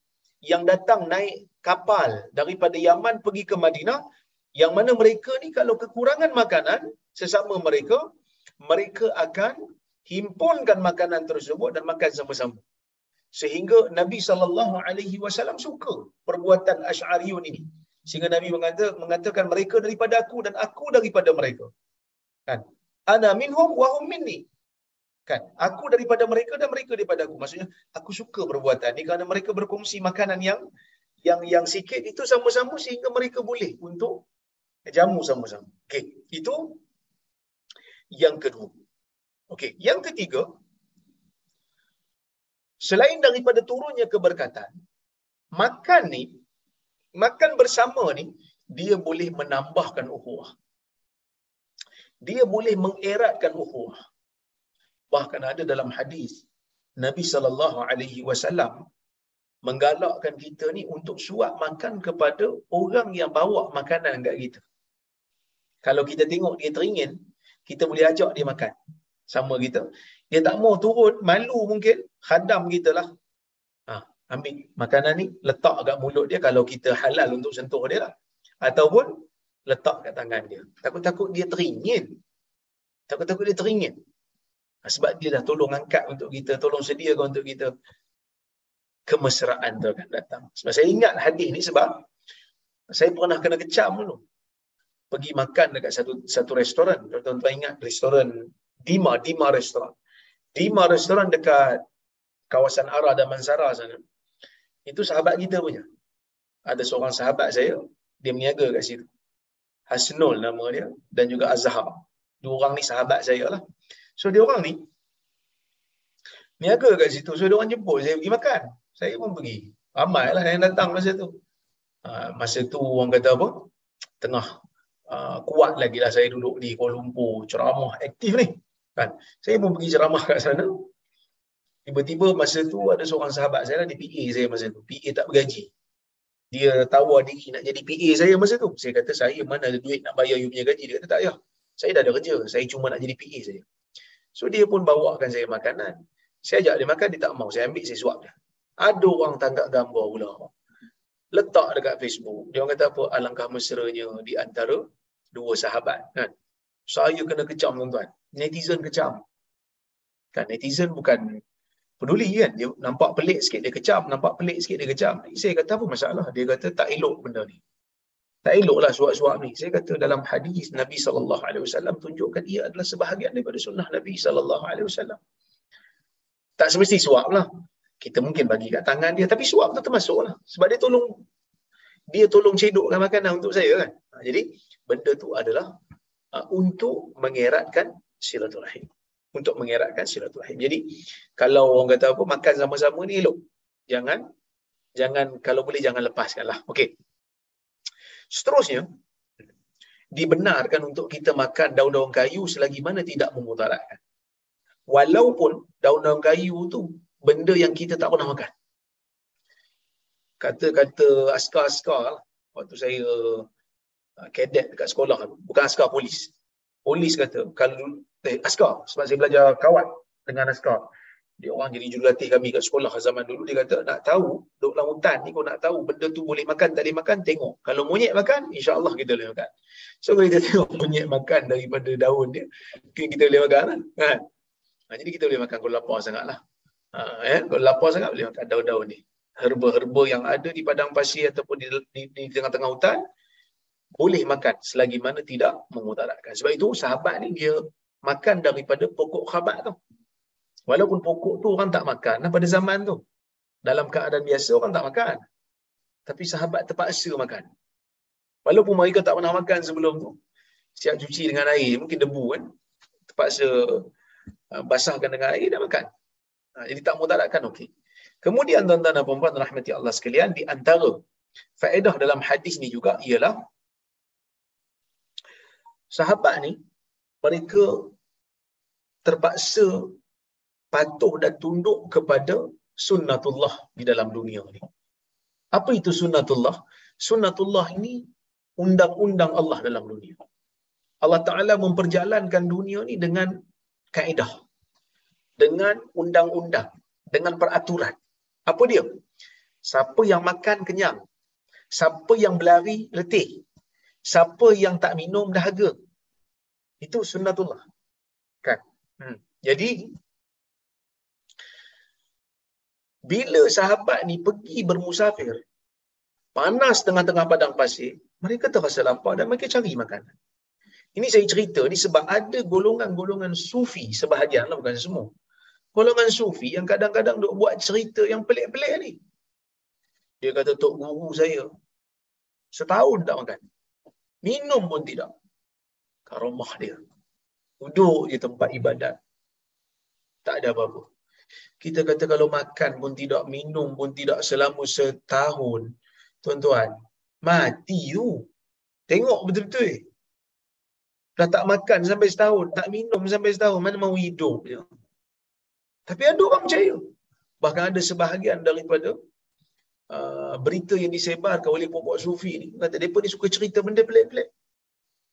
yang datang naik kapal daripada Yaman pergi ke Madinah yang mana mereka ni kalau kekurangan makanan sesama mereka mereka akan himpunkan makanan tersebut dan makan sama-sama. Sehingga Nabi sallallahu alaihi wasallam suka perbuatan Asy'ariyun ini. Sehingga Nabi mengata, mengatakan mereka daripada aku dan aku daripada mereka. Kan? Ana minhum wa hum minni. Kan? Aku daripada mereka dan mereka daripada aku. Maksudnya aku suka perbuatan ini kerana mereka berkongsi makanan yang yang yang sikit itu sama-sama sehingga mereka boleh untuk jamu sama-sama okey itu yang kedua okey yang ketiga selain daripada turunnya keberkatan, makan ni, makan bersama ni, dia boleh menambahkan ukhuwah. Dia boleh mengeratkan ukhuwah. Bahkan ada dalam hadis Nabi sallallahu alaihi wasallam menggalakkan kita ni untuk suap makan kepada orang yang bawa makanan kat kita. Kalau kita tengok dia teringin, kita boleh ajak dia makan sama kita. Dia tak mau turun, malu mungkin, khadam kita lah. ambil makanan ni letak kat mulut dia kalau kita halal untuk sentuh dia lah. Ataupun letak kat tangan dia. Takut-takut dia teringin. Takut-takut dia teringin. Sebab dia dah tolong angkat untuk kita, tolong sediakan untuk kita. Kemesraan tu akan datang. Sebab saya ingat hadis ni sebab saya pernah kena kecam dulu. Pergi makan dekat satu satu restoran. Tuan-tuan ingat restoran Dima, Dima restoran. Dima restoran dekat kawasan Ara dan Mansara sana. Itu sahabat kita punya. Ada seorang sahabat saya, dia meniaga kat situ. Hasnul nama dia dan juga Azhar. Dua orang ni sahabat saya lah. So dia orang ni niaga kat situ. So dia orang jemput saya pergi makan. Saya pun pergi. Ramai lah yang datang masa tu. Uh, masa tu orang kata apa? Tengah uh, kuat lagi lah saya duduk di Kuala Lumpur. Ceramah aktif ni. Kan? Saya pun pergi ceramah kat sana. Tiba-tiba masa tu ada seorang sahabat saya lah, di PA saya masa tu. PA tak bergaji. Dia tawar diri nak jadi PA saya masa tu. Saya kata, saya mana ada duit nak bayar you punya gaji. Dia kata, tak ya. Saya dah ada kerja. Saya cuma nak jadi PA saja. So dia pun bawakan saya makanan. Saya ajak dia makan, dia tak mau. Saya ambil, saya suap dia. Ada orang tangkap gambar pula. Letak dekat Facebook. Dia orang kata apa? Alangkah mesranya di antara dua sahabat. Kan? Saya kena kecam tuan-tuan. Netizen kecam. Kan netizen bukan peduli kan. Dia nampak pelik sikit dia kecam, nampak pelik sikit dia kecam. Saya kata apa masalah? Dia kata tak elok benda ni. Tak eloklah suap-suap ni. Saya kata dalam hadis Nabi sallallahu alaihi wasallam tunjukkan ia adalah sebahagian daripada sunnah Nabi sallallahu alaihi wasallam. Tak semesti suap lah. Kita mungkin bagi kat tangan dia tapi suap tu termasuk lah. Sebab dia tolong dia tolong cedokkan makanan untuk saya kan. Ha, jadi benda tu adalah uh, untuk mengeratkan silaturahim untuk mengeratkan silaturahim. Jadi kalau orang kata apa makan sama-sama ni elok. Jangan jangan kalau boleh jangan lepaskanlah. Okey. Seterusnya dibenarkan untuk kita makan daun-daun kayu selagi mana tidak memudaratkan. Walaupun daun-daun kayu tu benda yang kita tak pernah makan. Kata-kata askar-askar lah. waktu saya kadet uh, dekat sekolah bukan askar polis. Polis kata kalau eh, askar sebab saya belajar kawat dengan askar. Dia orang jadi jurulatih kami kat sekolah zaman dulu dia kata nak tahu duduk dalam hutan ni kau nak tahu benda tu boleh makan tak boleh makan tengok. Kalau monyet makan insyaAllah kita boleh makan. So kita tengok monyet makan daripada daun dia mungkin kita boleh makan lah kan? Ha, jadi kita boleh makan kalau lapar sangat lah ha, eh? kalau lapar sangat boleh makan daun-daun ni. Herba-herba yang ada di padang pasir ataupun di, di, di tengah-tengah hutan boleh makan selagi mana tidak memudaratkan sebab itu sahabat ni dia makan daripada pokok khabat tu. Walaupun pokok tu orang tak makan pada zaman tu. Dalam keadaan biasa orang tak makan. Tapi sahabat terpaksa makan. Walaupun mereka tak pernah makan sebelum tu. Siap cuci dengan air, mungkin debu kan. Terpaksa uh, basahkan dengan air dan makan. Ha, jadi tak mudaratkan okey. Kemudian tuan-tuan dan puan-puan rahmati Allah sekalian di antara faedah dalam hadis ni juga ialah sahabat ni mereka terpaksa patuh dan tunduk kepada sunnatullah di dalam dunia ni. Apa itu sunnatullah? Sunnatullah ini undang-undang Allah dalam dunia. Allah Ta'ala memperjalankan dunia ni dengan kaedah. Dengan undang-undang. Dengan peraturan. Apa dia? Siapa yang makan kenyang. Siapa yang berlari letih. Siapa yang tak minum dahaga. Itu sunnatullah. Kan? Hmm. Jadi, bila sahabat ni pergi bermusafir, panas tengah-tengah padang pasir, mereka terasa lapar dan mereka cari makanan. Ini saya cerita ni sebab ada golongan-golongan sufi sebahagian lah, bukan semua. Golongan sufi yang kadang-kadang duk buat cerita yang pelik-pelik ni. Dia kata, Tok Guru saya, setahun tak makan. Minum pun tidak karomah dia. Duduk je tempat ibadat. Tak ada apa-apa. Kita kata kalau makan pun tidak, minum pun tidak selama setahun. Tuan-tuan, mati tu. Tengok betul-betul. Dah tak makan sampai setahun, tak minum sampai setahun, mana mau hidup je. Tapi ada orang percaya. Bahkan ada sebahagian daripada uh, berita yang disebarkan oleh pokok sufi ni. Kata mereka ni suka cerita benda pelik-pelik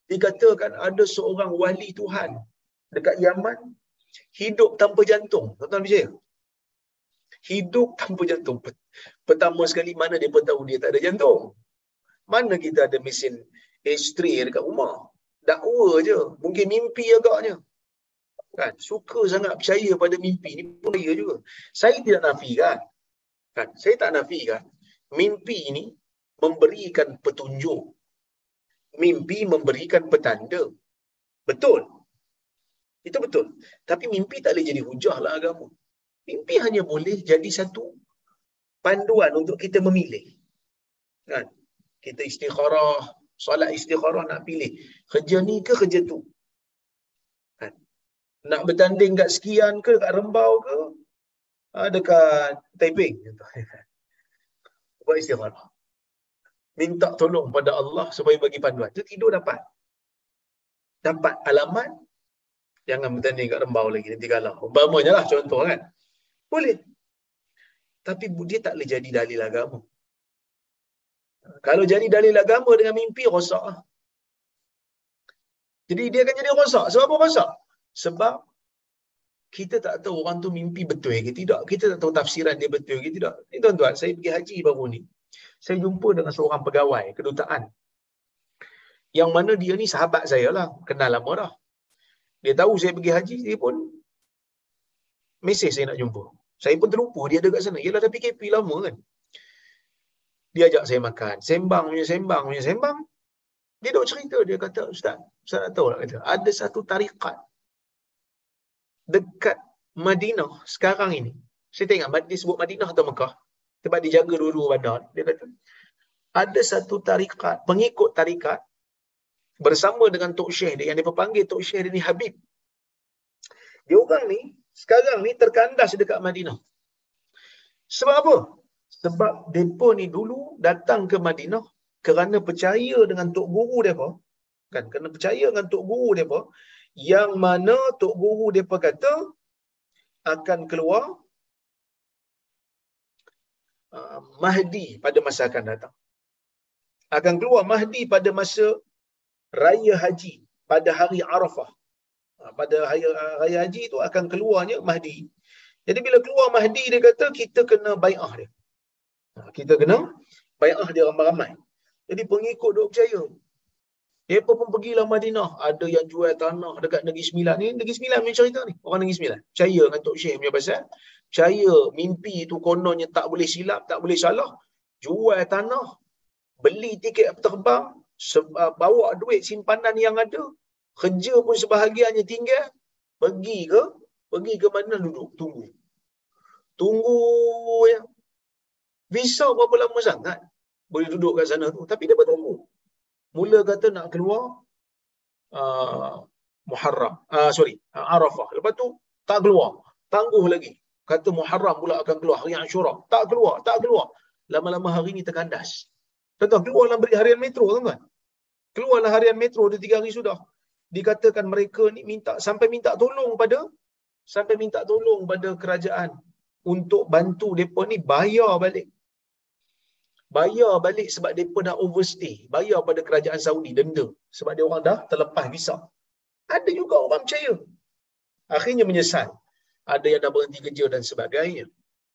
dikatakan ada seorang wali Tuhan dekat Yaman hidup tanpa jantung. Tuan-tuan percaya? Hidup tanpa jantung. Pertama sekali, mana pun tahu dia tak ada jantung? Mana kita ada mesin H3 dekat rumah? Dakwa je. Mungkin mimpi agaknya. Kan? Suka sangat percaya pada mimpi ni pun juga. Saya tidak nafikan. Kan? Saya tak nafikan. Mimpi ni memberikan petunjuk. Mimpi memberikan petanda. Betul. Itu betul. Tapi mimpi tak boleh jadi hujah lah agama. Mimpi hanya boleh jadi satu panduan untuk kita memilih. Kan? Kita istikharah, solat istikharah nak pilih. Kerja ni ke kerja tu? Kan? Nak bertanding kat sekian ke, kat rembau ke? Dekat Taiping. Buat istikharah. Minta tolong pada Allah supaya bagi panduan. Itu tidur dapat. Dapat alamat. Jangan bertanding kat rembau lagi. Nanti kalah. Umpamanya lah contoh kan. Boleh. Tapi dia tak boleh jadi dalil agama. Kalau jadi dalil agama dengan mimpi, rosak lah. Jadi dia akan jadi rosak. Sebab apa rosak? Sebab kita tak tahu orang tu mimpi betul ke tidak. Kita tak tahu tafsiran dia betul ke tidak. Ini tuan-tuan, saya pergi haji baru ni. Saya jumpa dengan seorang pegawai kedutaan. Yang mana dia ni sahabat saya lah. Kenal lama dah. Dia tahu saya pergi haji, dia pun mesej saya nak jumpa. Saya pun terlupa dia ada kat sana. Yelah dah PKP lama kan. Dia ajak saya makan. Sembang punya sembang punya sembang. Dia duk cerita. Dia kata, Ustaz, Ustaz nak tahu tak kata. Ada satu tarikat dekat Madinah sekarang ini. Saya tengok dia sebut Madinah atau Mekah. Sebab dia jaga dua-dua bandar. Dia kata, ada satu tarikat, pengikut tarikat bersama dengan Tok Syekh dia yang dia panggil Tok Syekh dia ni Habib. Dia orang ni sekarang ni terkandas dekat Madinah. Sebab apa? Sebab depa ni dulu datang ke Madinah kerana percaya dengan tok guru depa. Kan kerana percaya dengan tok guru depa yang mana tok guru depa kata akan keluar uh, Mahdi pada masa akan datang. Akan keluar Mahdi pada masa raya haji pada hari Arafah. Ha, pada raya, raya haji tu akan keluarnya Mahdi. Jadi bila keluar Mahdi dia kata kita kena bai'ah dia. Kita kena bai'ah dia ramai-ramai. Jadi pengikut duk percaya. Mereka pun pergilah Madinah. Ada yang jual tanah dekat Negeri Sembilan ni. Negeri Sembilan punya cerita ni. Orang Negeri Sembilan. Percaya dengan Tok Syekh punya pasal. Percaya mimpi tu kononnya tak boleh silap, tak boleh salah. Jual tanah. Beli tiket terbang. Bawa duit simpanan yang ada kerja pun sebahagiannya tinggal, pergi ke? Pergi ke mana duduk? Tunggu. Tunggu ya. Visa berapa lama sangat boleh duduk kat sana tu. Tapi dia bertunggu. Mula kata nak keluar uh, Muharram. Uh, sorry, uh, Arafah. Lepas tu tak keluar. Tangguh lagi. Kata Muharram pula akan keluar hari Ashura. Tak keluar, tak keluar. Lama-lama hari ni terkandas. Tuan-tuan, keluar dalam harian metro tuan-tuan. Keluarlah harian metro dia tiga hari sudah dikatakan mereka ni minta sampai minta tolong pada sampai minta tolong pada kerajaan untuk bantu depa ni bayar balik. Bayar balik sebab depa dah overstay. Bayar pada kerajaan Saudi denda sebab dia orang dah terlepas visa. Ada juga orang percaya. Akhirnya menyesal. Ada yang dah berhenti kerja dan sebagainya.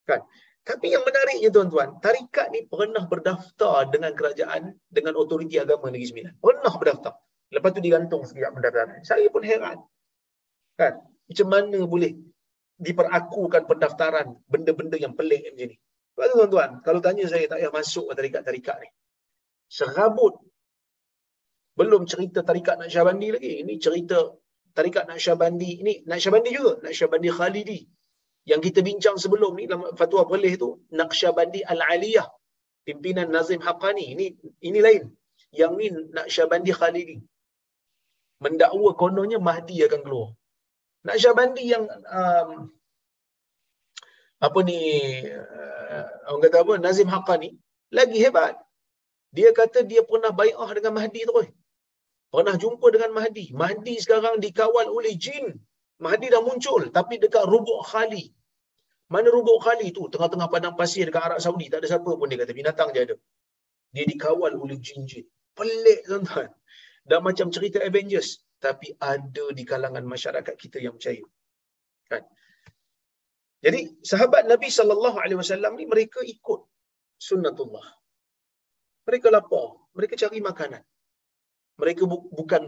Kan? Tapi yang menariknya tuan-tuan, tarikat ni pernah berdaftar dengan kerajaan, dengan otoriti agama Negeri Sembilan. Pernah berdaftar. Lepas tu digantung sekejap pendaftaran. Saya pun heran. Kan? Macam mana boleh diperakukan pendaftaran benda-benda yang pelik macam ni. Lepas tu tuan-tuan, kalau tanya saya tak payah masuk ke tarikat-tarikat ni. Serabut. Belum cerita tarikat Naqsyabandi lagi. Ini cerita tarikat Naqsyabandi. Ini Naqsyabandi juga. Naqsyabandi Khalidi. Yang kita bincang sebelum ni fatwa perlih tu. Naqsyabandi Al-Aliyah. Pimpinan Nazim Haqqani. Ini ini lain. Yang ni Naqsyabandi Khalidi mendakwa kononnya Mahdi akan keluar. Nak Syabandi yang um, apa ni uh, orang kata apa Nazim Haqqani lagi hebat. Dia kata dia pernah bai'ah dengan Mahdi terus. Pernah jumpa dengan Mahdi. Mahdi sekarang dikawal oleh jin. Mahdi dah muncul tapi dekat Rubuk Khali. Mana Rubuk Khali tu? Tengah-tengah padang pasir dekat Arab Saudi. Tak ada siapa pun dia kata. Binatang je ada. Dia dikawal oleh jin-jin. Pelik tuan-tuan dan macam cerita Avengers tapi ada di kalangan masyarakat kita yang percaya kan Jadi sahabat Nabi sallallahu alaihi wasallam ni mereka ikut sunnatullah. Mereka lapar, mereka cari makanan. Mereka bu- bukan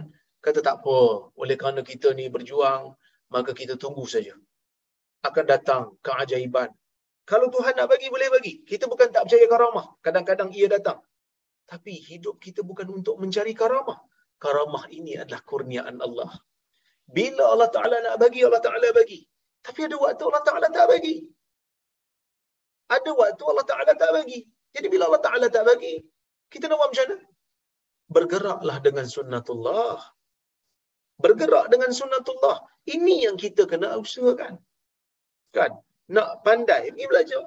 kata tak apa, oleh kerana kita ni berjuang, maka kita tunggu saja. Akan datang keajaiban. Kalau Tuhan nak bagi, boleh bagi. Kita bukan tak percaya karamah. Kadang-kadang ia datang. Tapi hidup kita bukan untuk mencari karamah. Karamah ini adalah kurniaan Allah. Bila Allah Ta'ala nak bagi, Allah Ta'ala bagi. Tapi ada waktu Allah Ta'ala tak bagi. Ada waktu Allah Ta'ala tak bagi. Jadi bila Allah Ta'ala tak bagi, kita nak buat macam mana? Bergeraklah dengan sunnatullah. Bergerak dengan sunnatullah. Ini yang kita kena usahakan. Kan? Nak pandai, pergi belajar.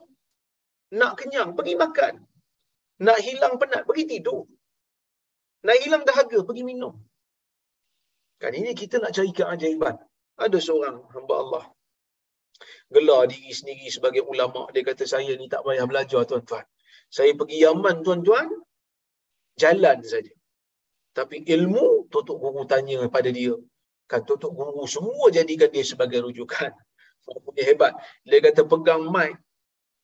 Nak kenyang, pergi makan. Nak hilang penat, pergi tidur. Nak hilang dahaga, pergi minum. Kan ini kita nak cari keajaiban. Ada seorang hamba Allah. Gelar diri sendiri sebagai ulama. Dia kata saya ni tak payah belajar tuan-tuan. Saya pergi Yaman tuan-tuan. Jalan saja. Tapi ilmu tutup guru tanya pada dia. Kan tutup guru semua jadikan dia sebagai rujukan. Dia hebat. Dia kata pegang mic.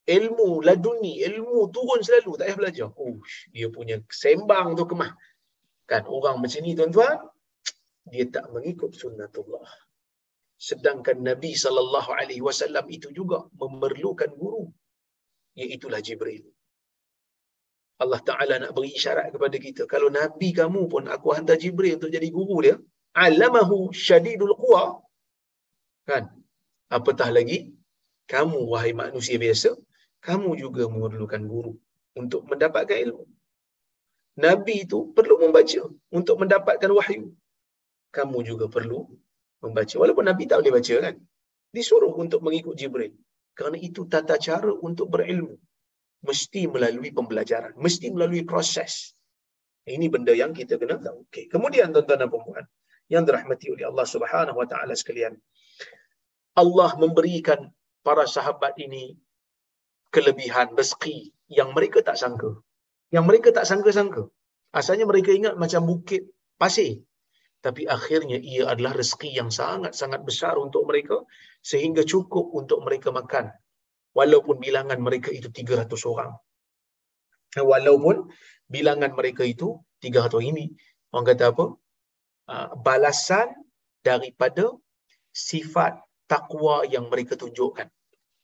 Ilmu laduni, ilmu turun selalu. Tak payah belajar. Ush, dia punya sembang tu kemah. Kan orang macam ni tuan-tuan. Dia tak mengikut sunnatullah. Sedangkan Nabi sallallahu alaihi wasallam itu juga memerlukan guru. Iaitulah Jibril. Allah Ta'ala nak beri isyarat kepada kita. Kalau Nabi kamu pun aku hantar Jibril untuk jadi guru dia. Alamahu syadidul quwa. Kan? Apatah lagi, kamu wahai manusia biasa, kamu juga memerlukan guru untuk mendapatkan ilmu. Nabi itu perlu membaca untuk mendapatkan wahyu. Kamu juga perlu membaca. Walaupun Nabi tak boleh baca kan. Disuruh untuk mengikut Jibril. Kerana itu tata cara untuk berilmu. Mesti melalui pembelajaran. Mesti melalui proses. Ini benda yang kita kena tahu. Okay. Kemudian tuan-tuan dan puan yang dirahmati oleh Allah Subhanahu Wa Taala sekalian. Allah memberikan para sahabat ini kelebihan rezeki yang mereka tak sangka. Yang mereka tak sangka-sangka. Asalnya mereka ingat macam bukit pasir. Tapi akhirnya ia adalah rezeki yang sangat-sangat besar untuk mereka sehingga cukup untuk mereka makan. Walaupun bilangan mereka itu 300 orang. Walaupun bilangan mereka itu 300 ini. Orang kata apa? Ah, balasan daripada sifat takwa yang mereka tunjukkan.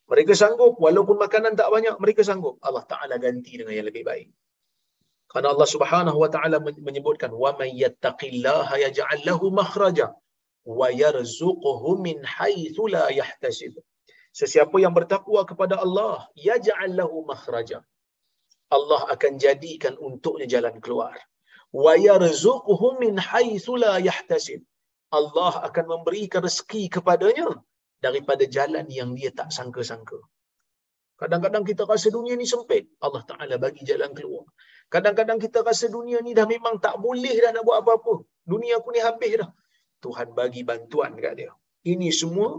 Mereka sanggup walaupun makanan tak banyak mereka sanggup. Allah Taala ganti dengan yang lebih baik. Karena Allah Subhanahu wa taala menyebutkan wa may yattaqillaha yaj'al lahu makhraja wa yarzuquhu min haitsu la yahtasib. Sesiapa yang bertakwa kepada Allah, yaj'al lahu makhraja. Allah akan jadikan untuknya jalan keluar. Wa yarzuquhu min haitsu la yahtasib. Allah akan memberikan rezeki kepadanya daripada jalan yang dia tak sangka-sangka. Kadang-kadang kita rasa dunia ni sempit, Allah Taala bagi jalan keluar. Kadang-kadang kita rasa dunia ni dah memang tak boleh dah nak buat apa-apa. Dunia aku ni habis dah. Tuhan bagi bantuan dekat dia. Ini semua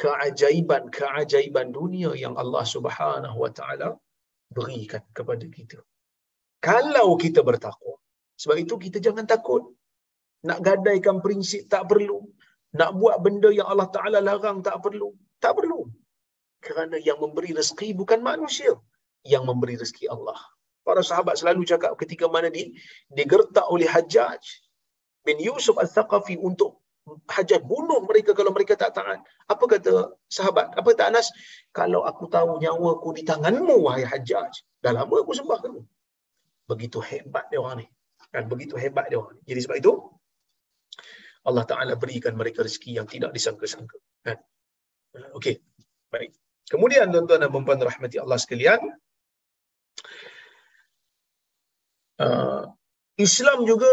keajaiban-keajaiban dunia yang Allah Subhanahu Wa Taala berikan kepada kita. Kalau kita bertakwa. Sebab itu kita jangan takut. Nak gadaikan prinsip tak perlu. Nak buat benda yang Allah Ta'ala larang tak perlu. Tak perlu. Kerana yang memberi rezeki bukan manusia. Yang memberi rezeki Allah. Para sahabat selalu cakap ketika mana di, digertak oleh Hajjaj bin Yusuf al-Thaqafi untuk Hajjaj bunuh mereka kalau mereka tak taat. Apa kata sahabat? Apa kata Anas? Kalau aku tahu nyawa aku di tanganmu, wahai Hajjaj. Dah lama aku sembah kamu. Begitu hebat dia orang ni. Kan? Begitu hebat dia orang ni. Jadi sebab itu, Allah Ta'ala berikan mereka rezeki yang tidak disangka-sangka. Kan? Okey, baik. Kemudian tuan-tuan dan puan rahmati Allah sekalian, uh, Islam juga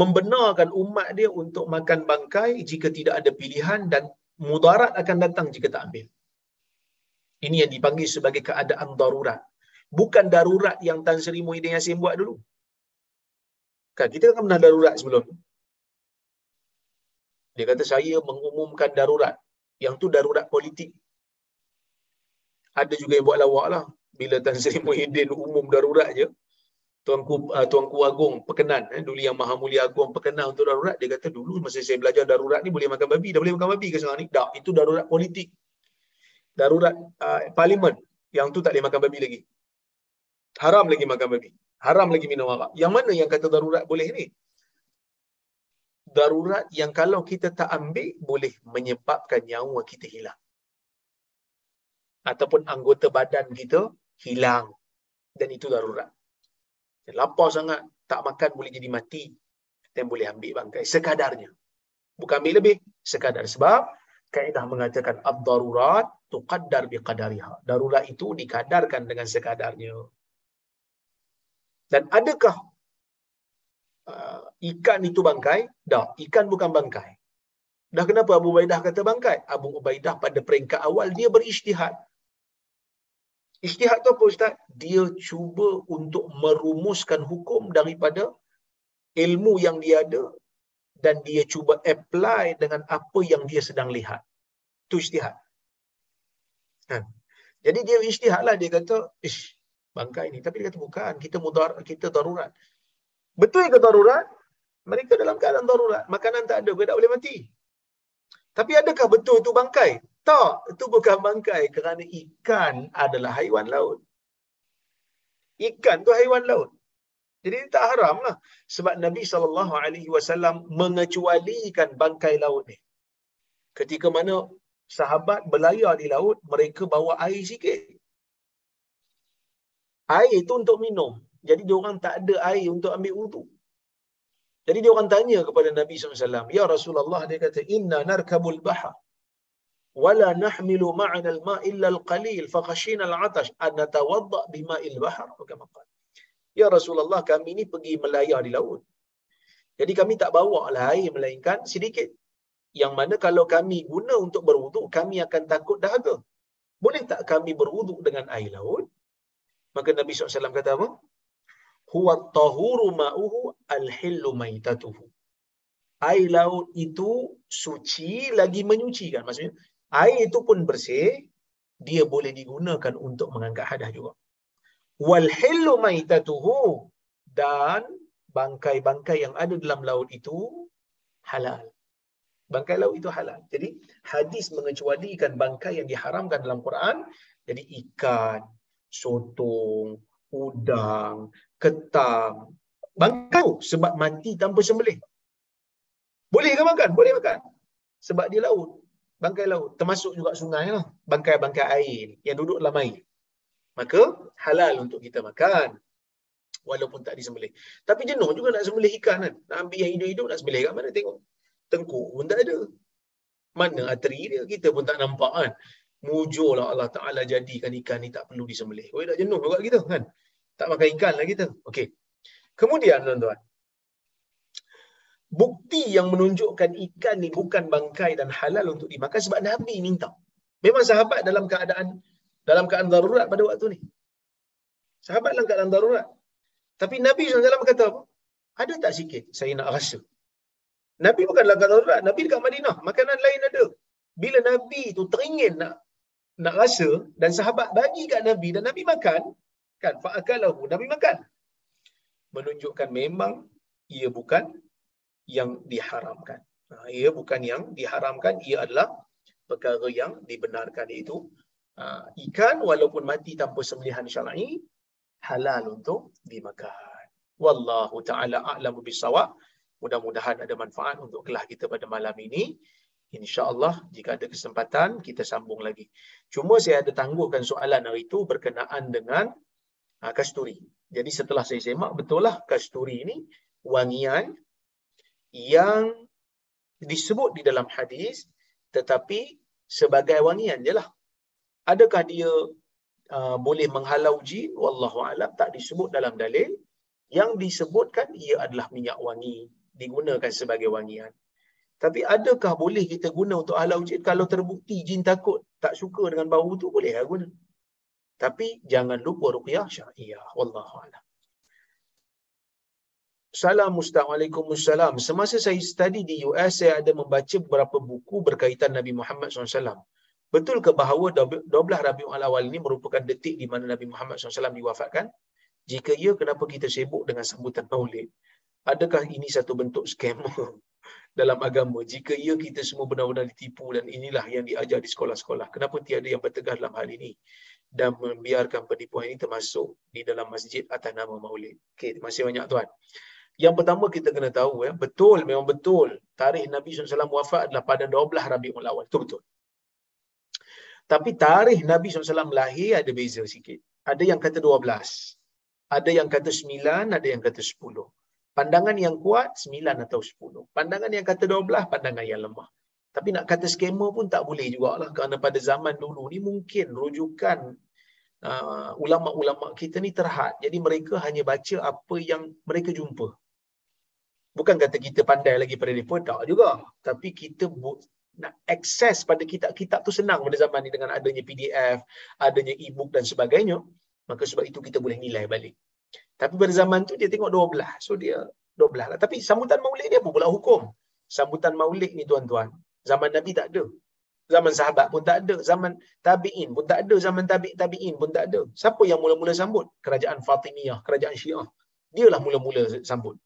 membenarkan umat dia untuk makan bangkai jika tidak ada pilihan dan mudarat akan datang jika tak ambil. Ini yang dipanggil sebagai keadaan darurat. Bukan darurat yang Tan Sri Muhyiddin Yassin buat dulu. Kan kita kan pernah darurat sebelum. Dia kata saya mengumumkan darurat. Yang tu darurat politik. Ada juga yang buat lawak lah. Bila Tan Sri Muhyiddin umum darurat je, Tuanku uh, Tuanku Agong perkenan eh, dulu yang Maha Mulia Agong perkenan untuk darurat dia kata dulu masa saya belajar darurat ni boleh makan babi. Dah boleh makan babi ke sekarang ni? Tak itu darurat politik. Darurat uh, parlimen yang tu tak boleh makan babi lagi. Haram lagi makan babi. Haram lagi minum arak. Yang mana yang kata darurat boleh ni? Darurat yang kalau kita tak ambil boleh menyebabkan nyawa kita hilang. Ataupun anggota badan kita hilang. Dan itu darurat lapar sangat tak makan boleh jadi mati dan boleh ambil bangkai sekadarnya bukan ambil lebih sekadar sebab kaedah mengatakan ad-darurat tuqaddar biqadariha darurat itu dikadarkan dengan sekadarnya dan adakah uh, ikan itu bangkai? Dah, ikan bukan bangkai. Dah kenapa Abu Ubaidah kata bangkai? Abu Ubaidah pada peringkat awal dia berijtihad. Ijtihad tu apa Ustaz? Dia cuba untuk merumuskan hukum daripada ilmu yang dia ada dan dia cuba apply dengan apa yang dia sedang lihat. Tu ijtihad. Kan? Jadi dia ijtihad lah. Dia kata, ish, bangkai ni. Tapi dia kata, bukan. Kita mudar, kita darurat. Betul ke darurat? Mereka dalam keadaan darurat. Makanan tak ada, mereka tak boleh mati. Tapi adakah betul itu bangkai? Tak, itu bukan bangkai kerana ikan adalah haiwan laut. Ikan tu haiwan laut. Jadi tak haram lah. Sebab Nabi SAW mengecualikan bangkai laut ni. Ketika mana sahabat berlayar di laut, mereka bawa air sikit. Air itu untuk minum. Jadi dia orang tak ada air untuk ambil wudu. Jadi dia orang tanya kepada Nabi SAW, Ya Rasulullah, dia kata, Inna narkabul bahar. Wala nahmilu ma'ana al-ma' illa al-qalil, fakhashina al-atash, an natawadda bima'il bahar. Ya Rasulullah, kami ni pergi melayar di laut. Jadi kami tak bawa lah air melainkan sedikit. Yang mana kalau kami guna untuk berwuduk, kami akan takut dahaga. Boleh tak kami berwuduk dengan air laut? Maka Nabi SAW kata apa? Huwa tahuru ma'uhu al-hillu maitatuhu. Air laut itu suci lagi menyucikan. Maksudnya, air itu pun bersih, dia boleh digunakan untuk mengangkat hadah juga. Wal hillu maitatuhu dan bangkai-bangkai yang ada dalam laut itu halal. Bangkai laut itu halal. Jadi hadis mengecualikan bangkai yang diharamkan dalam Quran. Jadi ikan, sotong, udang, ketam, bangkau sebab mati tanpa sembelih. Boleh ke makan? Boleh makan. Sebab dia laut. Bangkai laut. Termasuk juga sungai lah. Bangkai-bangkai air yang duduk dalam air. Maka halal untuk kita makan. Walaupun tak disembelih. Tapi jenuh juga nak sembelih ikan kan. Nak ambil yang hidup-hidup nak sembelih kat mana tengok. Tengkuk pun tak ada. Mana ateri dia? Kita pun tak nampak kan mujurlah Allah Ta'ala jadikan ikan ni tak perlu disembelih. Oh, dah jenuh juga kita kan. Tak makan ikan lah kita. Okey. Kemudian tuan-tuan. Bukti yang menunjukkan ikan ni bukan bangkai dan halal untuk dimakan sebab Nabi minta. Memang sahabat dalam keadaan dalam keadaan darurat pada waktu ni. Sahabat dalam keadaan darurat. Tapi Nabi SAW kata apa? Ada tak sikit saya nak rasa? Nabi bukan dalam keadaan darurat. Nabi dekat Madinah. Makanan lain ada. Bila Nabi tu teringin nak nak rasa dan sahabat bagi kat Nabi dan Nabi makan kan fa'akalahu Nabi makan menunjukkan memang ia bukan yang diharamkan ha, ia bukan yang diharamkan ia adalah perkara yang dibenarkan itu ha, ikan walaupun mati tanpa sembelihan syar'i halal untuk dimakan wallahu taala a'lamu bisawab mudah-mudahan ada manfaat untuk kelas kita pada malam ini InsyaAllah jika ada kesempatan kita sambung lagi. Cuma saya ada tangguhkan soalan hari itu berkenaan dengan uh, kasturi. Jadi setelah saya semak, betul lah kasturi ini wangian yang disebut di dalam hadis tetapi sebagai wangian je lah. Adakah dia uh, boleh menghalau jin? Wallahualam tak disebut dalam dalil. Yang disebutkan ia adalah minyak wangi digunakan sebagai wangian. Tapi adakah boleh kita guna untuk halau jin? Kalau terbukti jin takut, tak suka dengan bau tu, boleh lah guna. Tapi jangan lupa ruqyah syariah. Wallahu a'lam. Assalamualaikum Assalam. Semasa saya study di US, saya ada membaca beberapa buku berkaitan Nabi Muhammad SAW. Betul ke bahawa 12 Rabiul Awal ini merupakan detik di mana Nabi Muhammad SAW diwafatkan? Jika ya, kenapa kita sibuk dengan sambutan maulid? Adakah ini satu bentuk skema? dalam agama jika ia kita semua benar-benar ditipu dan inilah yang diajar di sekolah-sekolah kenapa tiada yang bertegas dalam hal ini dan membiarkan penipuan ini termasuk di dalam masjid atas nama maulid okey masih banyak tuan yang pertama kita kena tahu ya betul memang betul tarikh Nabi SAW wafat adalah pada 12 Rabiul Awal itu betul tapi tarikh Nabi SAW lahir ada beza sikit ada yang kata 12 ada yang kata 9 ada yang kata 10 Pandangan yang kuat sembilan atau sepuluh. Pandangan yang kata dua belah, pandangan yang lemah. Tapi nak kata skema pun tak boleh jugalah kerana pada zaman dulu ni mungkin rujukan uh, ulama-ulama kita ni terhad. Jadi mereka hanya baca apa yang mereka jumpa. Bukan kata kita pandai lagi pada mereka, tak juga. Tapi kita nak akses pada kitab-kitab tu senang pada zaman ni dengan adanya PDF, adanya e-book dan sebagainya. Maka sebab itu kita boleh nilai balik. Tapi pada zaman tu dia tengok dua belah. So dia dua belah lah. Tapi sambutan maulid dia apa pula hukum? Sambutan maulid ni tuan-tuan. Zaman Nabi tak ada. Zaman sahabat pun tak ada. Zaman tabi'in pun tak ada. Zaman tabi' tabi'in pun tak ada. Siapa yang mula-mula sambut? Kerajaan Fatimiyah, kerajaan Syiah. Dialah mula-mula sambut.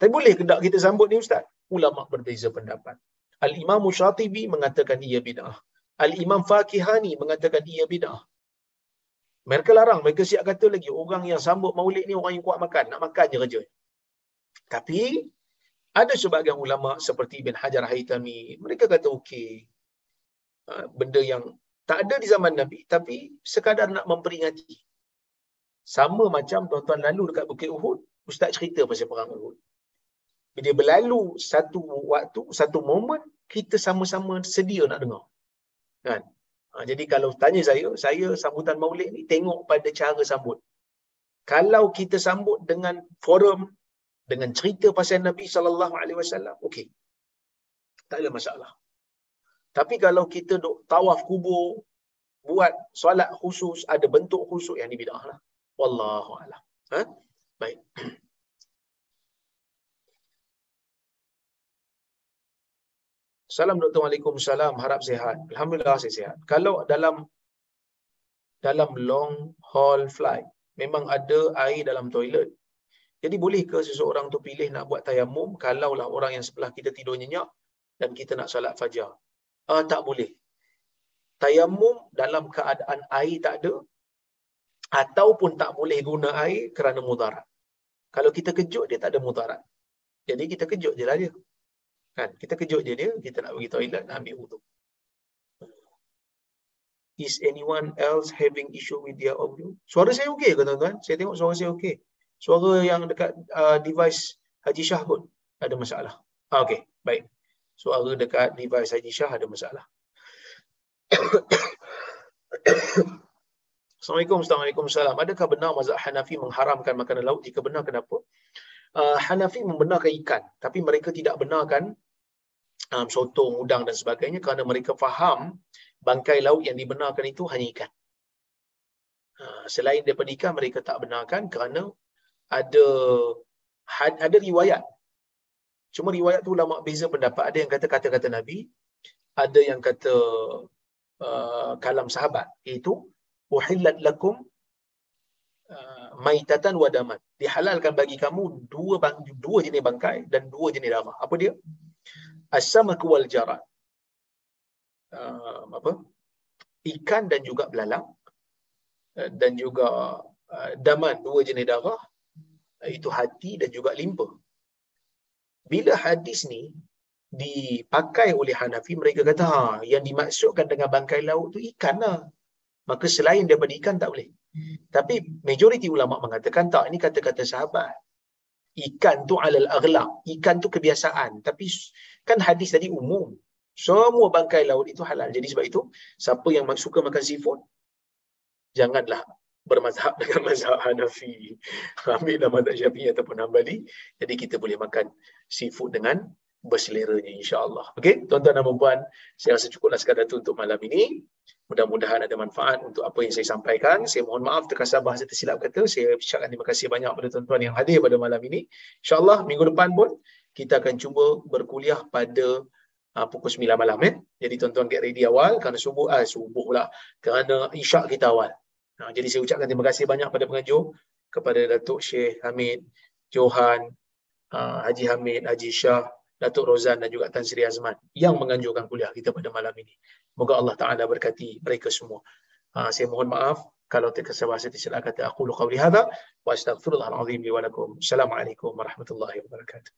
Tapi boleh ke tak kita sambut ni Ustaz? Ulama berbeza pendapat. Al-Imam Syatibi mengatakan ia bid'ah. Al-Imam Fakihani mengatakan ia bid'ah. Mereka larang, mereka siap kata lagi orang yang sambut maulid ni orang yang kuat makan, nak makan je kerja. Tapi ada sebagian ulama seperti Ibn Hajar Haytami, mereka kata okey. Ha, benda yang tak ada di zaman Nabi tapi sekadar nak memperingati. Sama macam tuan-tuan lalu dekat Bukit Uhud, ustaz cerita pasal perang Uhud. Bila berlalu satu waktu, satu momen, kita sama-sama sedia nak dengar. Kan? Ha, jadi kalau tanya saya, saya sambutan maulid ni tengok pada cara sambut. Kalau kita sambut dengan forum, dengan cerita pasal Nabi sallallahu alaihi wasallam, okey. Tak ada masalah. Tapi kalau kita duk tawaf kubur, buat solat khusus, ada bentuk khusus yang ni bidah lah. Wallahu a'lam. Ha? Baik. Salam Dr. Waalaikumsalam. Harap sehat. Alhamdulillah saya sehat. Kalau dalam dalam long haul flight, memang ada air dalam toilet. Jadi boleh ke seseorang tu pilih nak buat tayamum kalaulah orang yang sebelah kita tidur nyenyak dan kita nak salat fajar? Uh, tak boleh. Tayamum dalam keadaan air tak ada ataupun tak boleh guna air kerana mudarat. Kalau kita kejut dia tak ada mudarat. Jadi kita kejut je lah dia. Kan? Kita kejut je dia, kita nak pergi toilet, nak ambil wudu. Is anyone else having issue with their audio? Suara saya okey ke tuan-tuan? Saya tengok suara saya okey. Suara yang dekat uh, device Haji Shah pun ada masalah. Ah, okey, baik. Suara dekat device Haji Shah ada masalah. Assalamualaikum, Assalamualaikum, Salam. Adakah benar mazhab Hanafi mengharamkan makanan laut? Jika benar, kenapa? Uh, Hanafi membenarkan ikan. Tapi mereka tidak benarkan um, sotong, udang dan sebagainya kerana mereka faham bangkai laut yang dibenarkan itu hanya ikan. Uh, selain daripada ikan, mereka tak benarkan kerana ada ada riwayat. Cuma riwayat tu ulama beza pendapat. Ada yang kata kata-kata Nabi, ada yang kata uh, kalam sahabat. Itu uhillat lakum uh, maitatan wa daman. Dihalalkan bagi kamu dua dua jenis bangkai dan dua jenis darah. Apa dia? As-samak wal jarat. Uh, apa? Ikan dan juga belalang uh, dan juga uh, daman dua jenis darah uh, itu hati dan juga limpa. Bila hadis ni dipakai oleh Hanafi mereka kata ha yang dimaksudkan dengan bangkai laut tu ikan lah. Maka selain daripada ikan tak boleh. Tapi majoriti ulama mengatakan tak ini kata-kata sahabat ikan tu alal aghlaq. Ikan tu kebiasaan. Tapi kan hadis tadi umum. Semua bangkai laut itu halal. Jadi sebab itu siapa yang suka makan seafood janganlah bermazhab dengan mazhab Hanafi. Ambil nama mazhab Syafi'i ataupun Hanbali. Jadi kita boleh makan seafood dengan berseleranya insya-Allah. Okey, tuan-tuan dan puan, saya rasa cukuplah sekadar itu untuk malam ini. Mudah-mudahan ada manfaat untuk apa yang saya sampaikan. Saya mohon maaf terkasar bahasa tersilap kata. Saya ucapkan terima kasih banyak kepada tuan-tuan yang hadir pada malam ini. Insya-Allah minggu depan pun kita akan cuba berkuliah pada uh, pukul 9 malam eh. Jadi tuan-tuan get ready awal kerana subuh ah subuh pula kerana isyak kita awal. Nah, jadi saya ucapkan terima kasih banyak pada pengajar kepada Datuk Syekh Hamid, Johan, uh, Haji Hamid, Haji Shah Datuk Rozan dan juga Tan Sri Azman yang menganjurkan kuliah kita pada malam ini. Moga Allah Taala berkati mereka semua. Ha, saya mohon maaf kalau terkesan bahasa tersilap kata aku lu qawli hadha wa wa lakum. Assalamualaikum warahmatullahi wabarakatuh.